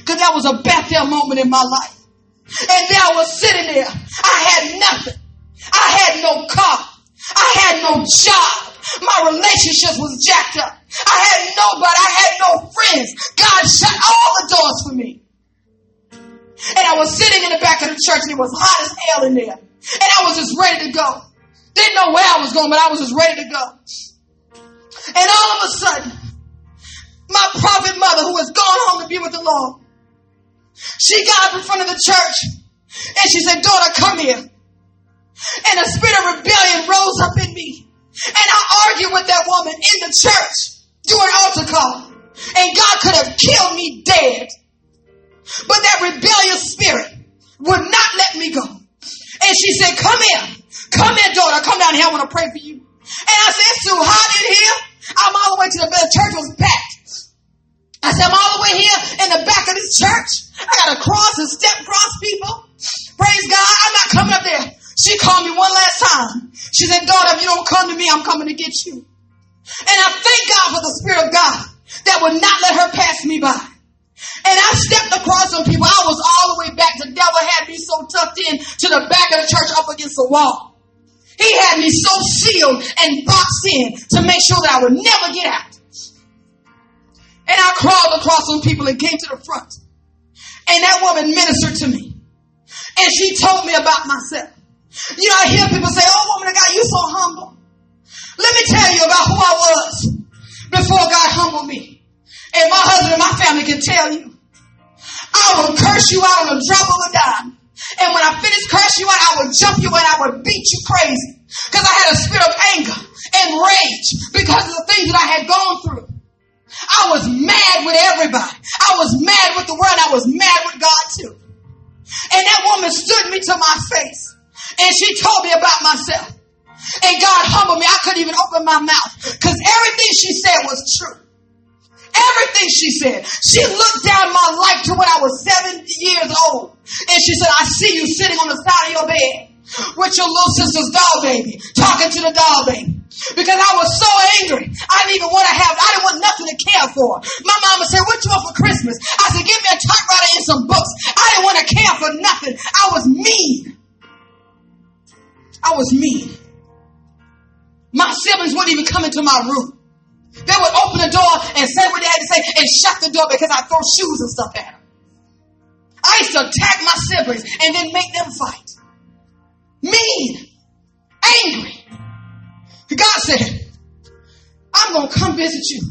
Because that was a Bethel moment in my life. And there I was sitting there. I had nothing. I had no car. I had no job. My relationships was jacked up. I had nobody. I had no friends. God shut all the doors for me. And I was sitting in the back of the church and it was hot as hell in there. And I was just ready to go. Didn't know where I was going, but I was just ready to go. And all of a sudden, my prophet mother, who has gone home to be with the Lord, she got up in front of the church and she said, Daughter, come here. And a spirit of rebellion rose up in me. And I argued with that woman in the church during altar call. And God could have killed me dead. But that rebellious spirit would not let me go. And she said, Come here. Come here, daughter. Come down here. I want to pray for you. And I said, It's too hot in here. I'm all the way to the. The church was packed. I said, I'm all the way here in the back of this church. I got to cross and step cross people. Praise God. I'm not coming up there. She called me one last time. She said, daughter, if you don't come to me, I'm coming to get you. And I thank God for the Spirit of God that would not let her pass me by. And I stepped across some people. I was all the way back. The devil had me so tucked in to the back of the church up against the wall. He had me so sealed and boxed in to make sure that I would never get out. And I crawled across some people and came to the front. And that woman ministered to me. And she told me about myself. You know, I hear people say, Oh, woman of God, you're so humble. Let me tell you about who I was before God humbled me. And my husband and my family can tell you. I will curse you out on a drop of a dime. And when I finish cursing you out, I will jump you and I will beat you crazy. Because I had a spirit of anger and rage because of the things that I had gone through. I was mad with everybody. I was mad with the world. I was mad with God too. And that woman stood me to my face and she told me about myself. And God humbled me. I couldn't even open my mouth because everything she said was true. Everything she said. She looked down my life to when I was seven years old. And she said, I see you sitting on the side of your bed with your little sister's doll baby, talking to the doll baby. Because I was so angry. I didn't even want to have, I didn't want nothing to care for. My mama said, what you want for Christmas? I said, give me a typewriter and some books. I didn't want to care for nothing. I was mean. I was mean. My siblings wouldn't even come into my room. They would open the door and say what they had to say and shut the door because I throw shoes and stuff at them. I used to attack my siblings and then make them fight. Mean. Angry. God said, I'm going to come visit you.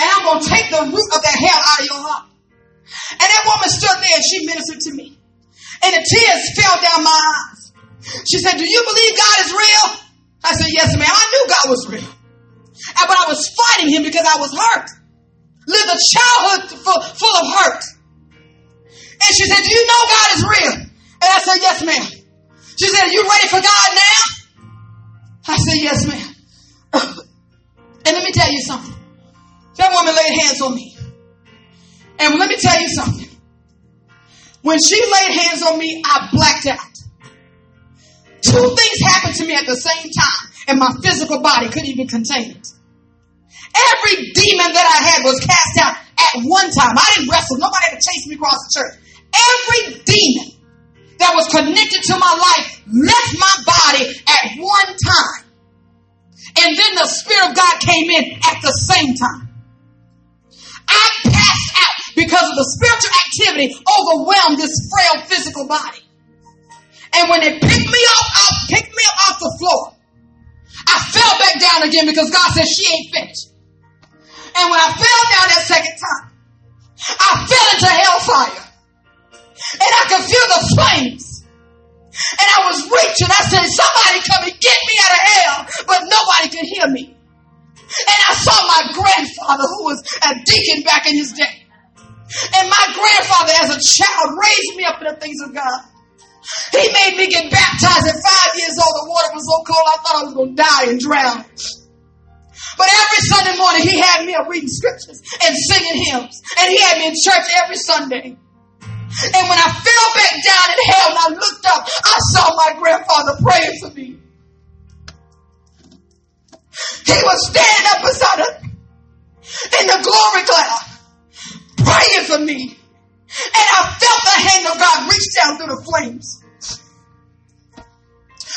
And I'm going to take the root of that hell out of your heart. And that woman stood there and she ministered to me. And the tears fell down my eyes. She said, Do you believe God is real? I said, Yes, ma'am. I knew God was real. But I was fighting him because I was hurt. Lived a childhood full, full of hurt. And she said, Do you know God is real? And I said, Yes, ma'am. She said, Are you ready for God now? I said, Yes, ma'am. and let me tell you something. That woman laid hands on me. And let me tell you something. When she laid hands on me, I blacked out. Two things happened to me at the same time, and my physical body couldn't even contain it. Every demon that I had was cast out at one time. I didn't wrestle. Nobody ever chased me across the church. Every demon that was connected to my life left my body at one time. And then the Spirit of God came in at the same time. I passed out because of the spiritual activity overwhelmed this frail physical body. And when they picked me up, picked me up off the floor, I fell back down again because God said she ain't finished. And when I fell down that second time, I fell into hellfire. And I could feel the flames. And I was reaching. I said, somebody come and get me out of hell. But nobody could hear me. And I saw my grandfather who was a deacon back in his day. And my grandfather as a child raised me up in the things of God. He made me get baptized at five years old. The water was so cold I thought I was going to die and drown. But every Sunday morning he had me up reading scriptures and singing hymns. And he had me in church every Sunday. And when I fell back down in hell and I looked up, I saw my grandfather praying for me. He was standing up beside us in the glory cloud, praying for me. And I felt the hand of God reach down through the flames.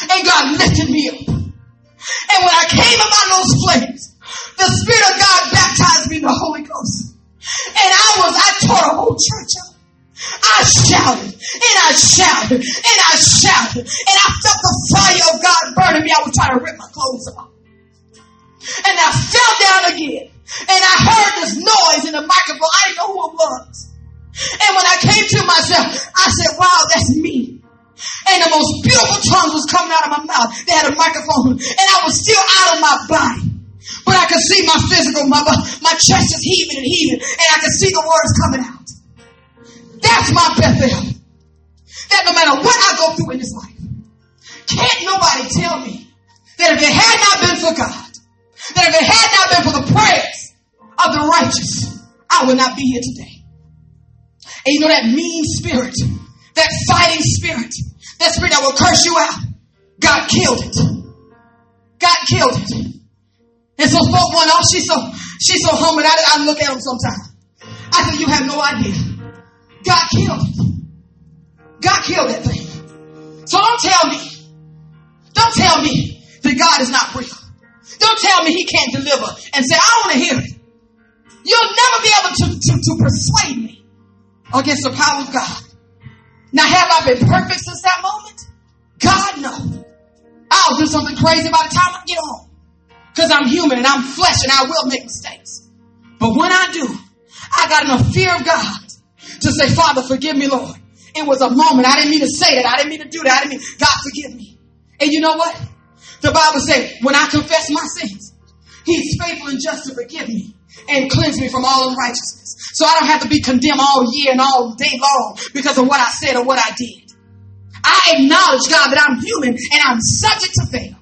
And God lifted me up. And when I came up out of those flames, the Spirit of God baptized me in the Holy Ghost. And I was, I tore a whole church up. I shouted and I shouted and I shouted and I felt the fire of God burning me. I was trying to rip my clothes off. And I fell down again and I heard this noise in the microphone. I didn't know who it was. And when I came to myself, I said, wow, that's me. And the most beautiful tongues was coming out of my mouth. They had a microphone and I was still out of my body. See my physical, my, my chest is heaving and heaving and I can see the words coming out. That's my Bethel. That no matter what I go through in this life, can't nobody tell me that if it had not been for God, that if it had not been for the prayers of the righteous, I would not be here today. And you know that mean spirit, that fighting spirit, that spirit that will curse you out, God killed it. God killed it. And so folk one, oh, she's so, she's so humble. I, I look at them sometimes. I said, you have no idea. God killed. God killed that thing. So don't tell me, don't tell me that God is not real. Don't tell me he can't deliver and say, I want to hear it. You'll never be able to, to, to persuade me against the power of God. Now, have I been perfect since that moment? God, no. I'll do something crazy by the time I get home. Because I'm human and I'm flesh and I will make mistakes. But when I do, I got enough fear of God to say, Father, forgive me, Lord. It was a moment. I didn't mean to say that. I didn't mean to do that. I didn't mean, God, forgive me. And you know what? The Bible says, when I confess my sins, He's faithful and just to forgive me and cleanse me from all unrighteousness. So I don't have to be condemned all year and all day long because of what I said or what I did. I acknowledge, God, that I'm human and I'm subject to fail.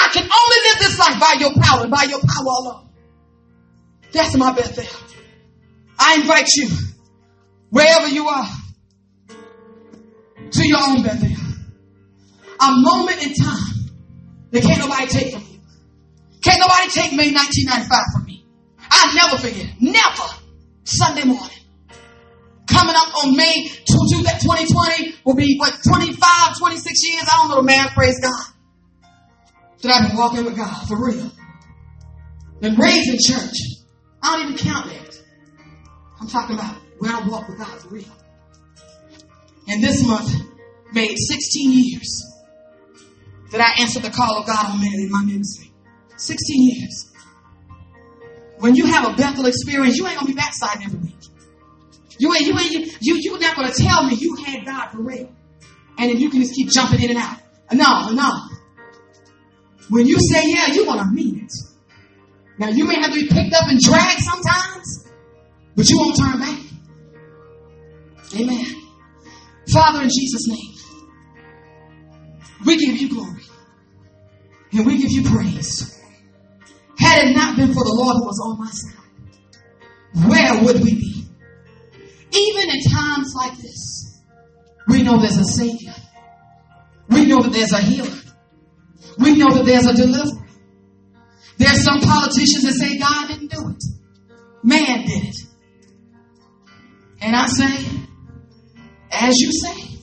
I can only live this life by your power and by your power alone. That's my Bethel. I invite you, wherever you are, to your own Bethel. A moment in time that can't nobody take from you. Can't nobody take May 1995 from me. I'll never forget. Never. Sunday morning. Coming up on May 2020 will be what 25, 26 years. I don't know, the man. Praise God. That I've been walking with God for real. Been raised in church. I don't even count that. I'm talking about where I walk with God for real. And this month made 16 years that I answered the call of God on man in my ministry. 16 years. When you have a Bethel experience, you ain't gonna be backsliding every week. You ain't, you ain't, you, you, you're not gonna tell me you had God for real. And then you can just keep jumping in and out. No, no. When you say yeah, you're gonna mean it. Now you may have to be picked up and dragged sometimes, but you won't turn back. Amen. Father, in Jesus' name, we give you glory and we give you praise. Had it not been for the Lord who was on my side, where would we be? Even in times like this, we know there's a Savior. We know that there's a healer. We know that there's a deliverer. There's some politicians that say God didn't do it. Man did it. And I say, as you say,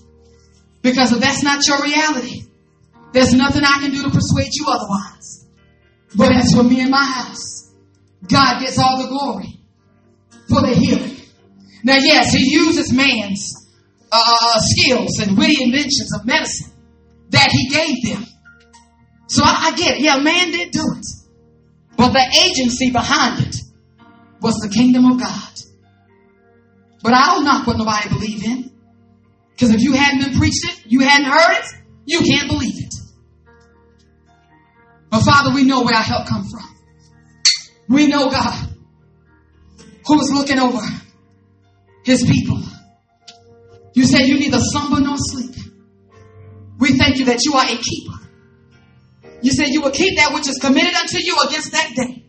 because if that's not your reality, there's nothing I can do to persuade you otherwise. But as for me and my house, God gets all the glory for the healing. Now, yes, He uses man's uh, skills and witty inventions of medicine that He gave them. So I, I get it. Yeah, man did do it. But the agency behind it was the kingdom of God. But I don't knock what nobody believe in. Because if you hadn't been preached it, you hadn't heard it, you can't believe it. But Father, we know where our help come from. We know God who is looking over his people. You said you neither slumber nor sleep. We thank you that you are a keeper. You said you will keep that which is committed unto you against that day.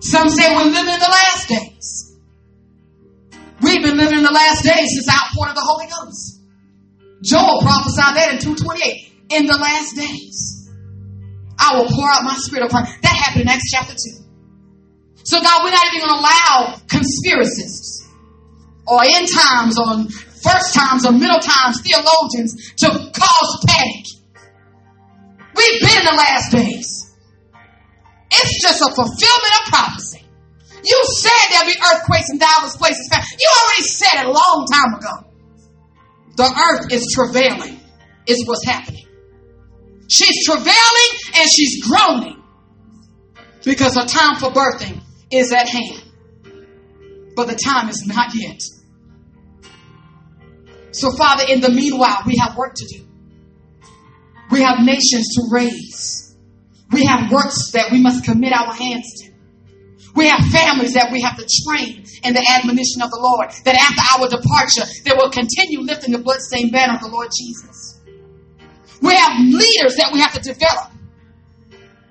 Some say we're living in the last days. We've been living in the last days since outpouring of the Holy Ghost. Joel prophesied that in 228. In the last days, I will pour out my spirit upon. That happened in Acts chapter 2. So God, we're not even going to allow conspiracists or end times or first times or middle times theologians to cause panic. We've been in the last days. It's just a fulfillment of prophecy. You said there'll be earthquakes in diverse places. You already said it a long time ago. The earth is travailing, is what's happening. She's travailing and she's groaning because her time for birthing is at hand. But the time is not yet. So, Father, in the meanwhile, we have work to do. We have nations to raise. We have works that we must commit our hands to. We have families that we have to train in the admonition of the Lord. That after our departure, they will continue lifting the bloodstained banner of the Lord Jesus. We have leaders that we have to develop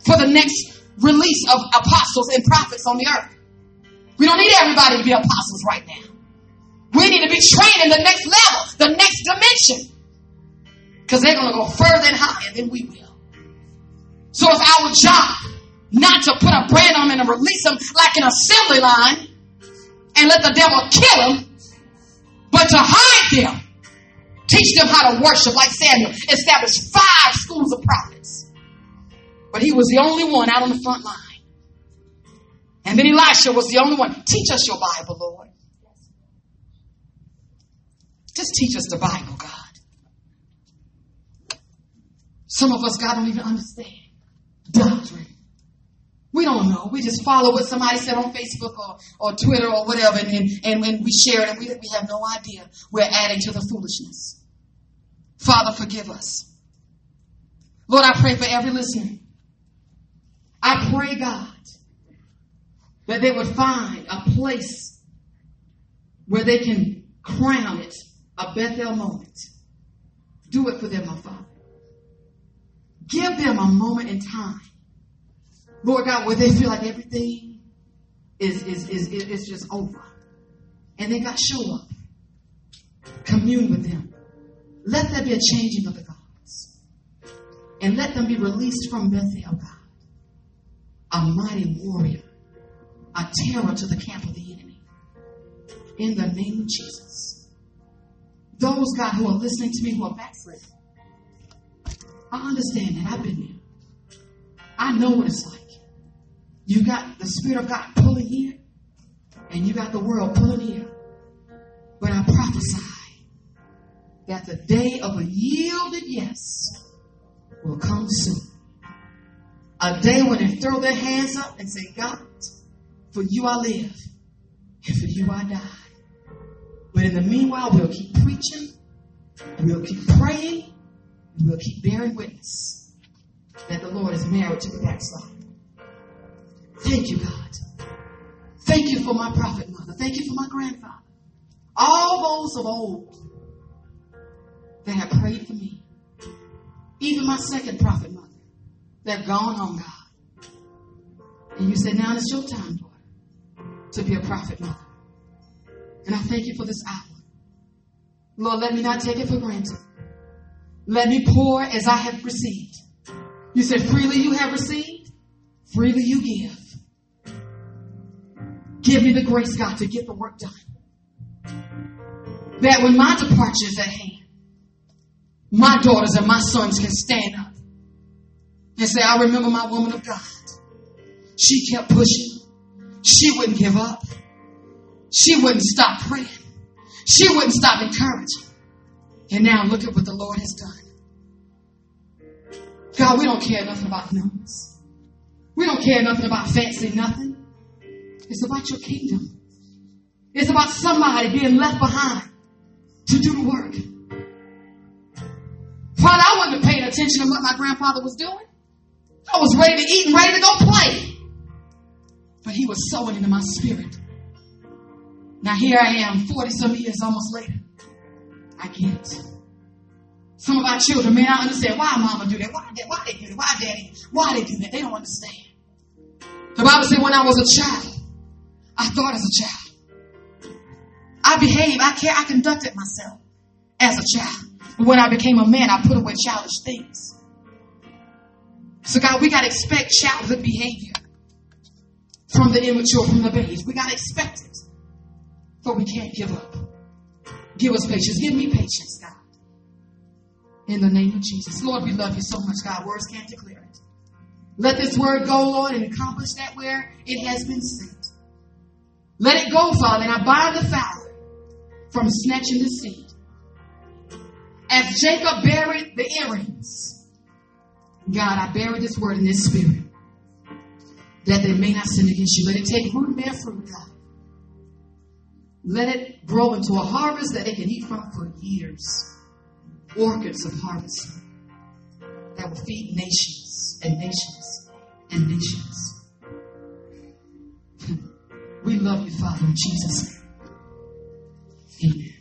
for the next release of apostles and prophets on the earth. We don't need everybody to be apostles right now. We need to be trained in the next level, the next dimension. Because they're going to go further and higher than we will. So it's our job not to put a brand on them and release them like an assembly line and let the devil kill them, but to hide them. Teach them how to worship like Samuel. Establish five schools of prophets. But he was the only one out on the front line. And then Elisha was the only one. Teach us your Bible, Lord. Just teach us the Bible, God. Some of us, God, don't even understand doctrine. We don't know. We just follow what somebody said on Facebook or, or Twitter or whatever, and, and, and when we share it, and we, we have no idea, we're adding to the foolishness. Father, forgive us. Lord, I pray for every listener. I pray, God, that they would find a place where they can crown it a Bethel moment. Do it for them, my Father. Give them a moment in time, Lord God, where they feel like everything is, is, is, is just over. And then God, show up. Commune with them. Let there be a changing of the gods. And let them be released from Bethel, God. A mighty warrior a terror to the camp of the enemy. In the name of Jesus. Those, God, who are listening to me who are backslidden, I understand that. I've been there. I know what it's like. You got the Spirit of God pulling here, and you got the world pulling here. But I prophesy that the day of a yielded yes will come soon. A day when they throw their hands up and say, God, for you I live, and for you I die. But in the meanwhile, we'll keep preaching, we'll keep praying, we'll keep bearing witness that the Lord is married to the backside. Thank you, God. Thank you for my prophet mother. Thank you for my grandfather. All those of old that have prayed for me. Even my second prophet mother that have gone on, God. And you said, now it's your time, Lord to be a prophet mother. And I thank you for this hour. Lord, let me not take it for granted. Let me pour as I have received. You said, freely you have received, freely you give. Give me the grace, God, to get the work done. That when my departure is at hand, my daughters and my sons can stand up and say, I remember my woman of God. She kept pushing. She wouldn't give up. She wouldn't stop praying. She wouldn't stop encouraging. And now look at what the Lord has done. God, we don't care nothing about numbers. We don't care nothing about fancy nothing. It's about your kingdom. It's about somebody being left behind to do the work. Father, I wasn't paying attention to what my grandfather was doing. I was ready to eat and ready to go play. But he was sowing into my spirit. Now here I am, 40 some years almost later. I get. Some of our children may not understand why mama do that, why they, why they do that, why daddy, why they do that. They don't understand. The Bible said when I was a child, I thought as a child. I behaved, I care, I conducted myself as a child. But when I became a man, I put away childish things. So God, we gotta expect childhood behavior from the immature, from the babes. We gotta expect it. But we can't give up. Give us patience. Give me patience, God. In the name of Jesus. Lord, we love you so much, God. Words can't declare it. Let this word go, Lord, and accomplish that where it has been sent. Let it go, Father, and I bind the fowler from snatching the seed. As Jacob buried the earrings, God, I bury this word in this spirit that they may not sin against you. Let it take root and bear fruit, God. Let it grow into a harvest that they can eat from for years. Orchids of harvest that will feed nations and nations and nations. we love you, Father, in Jesus' name. Amen.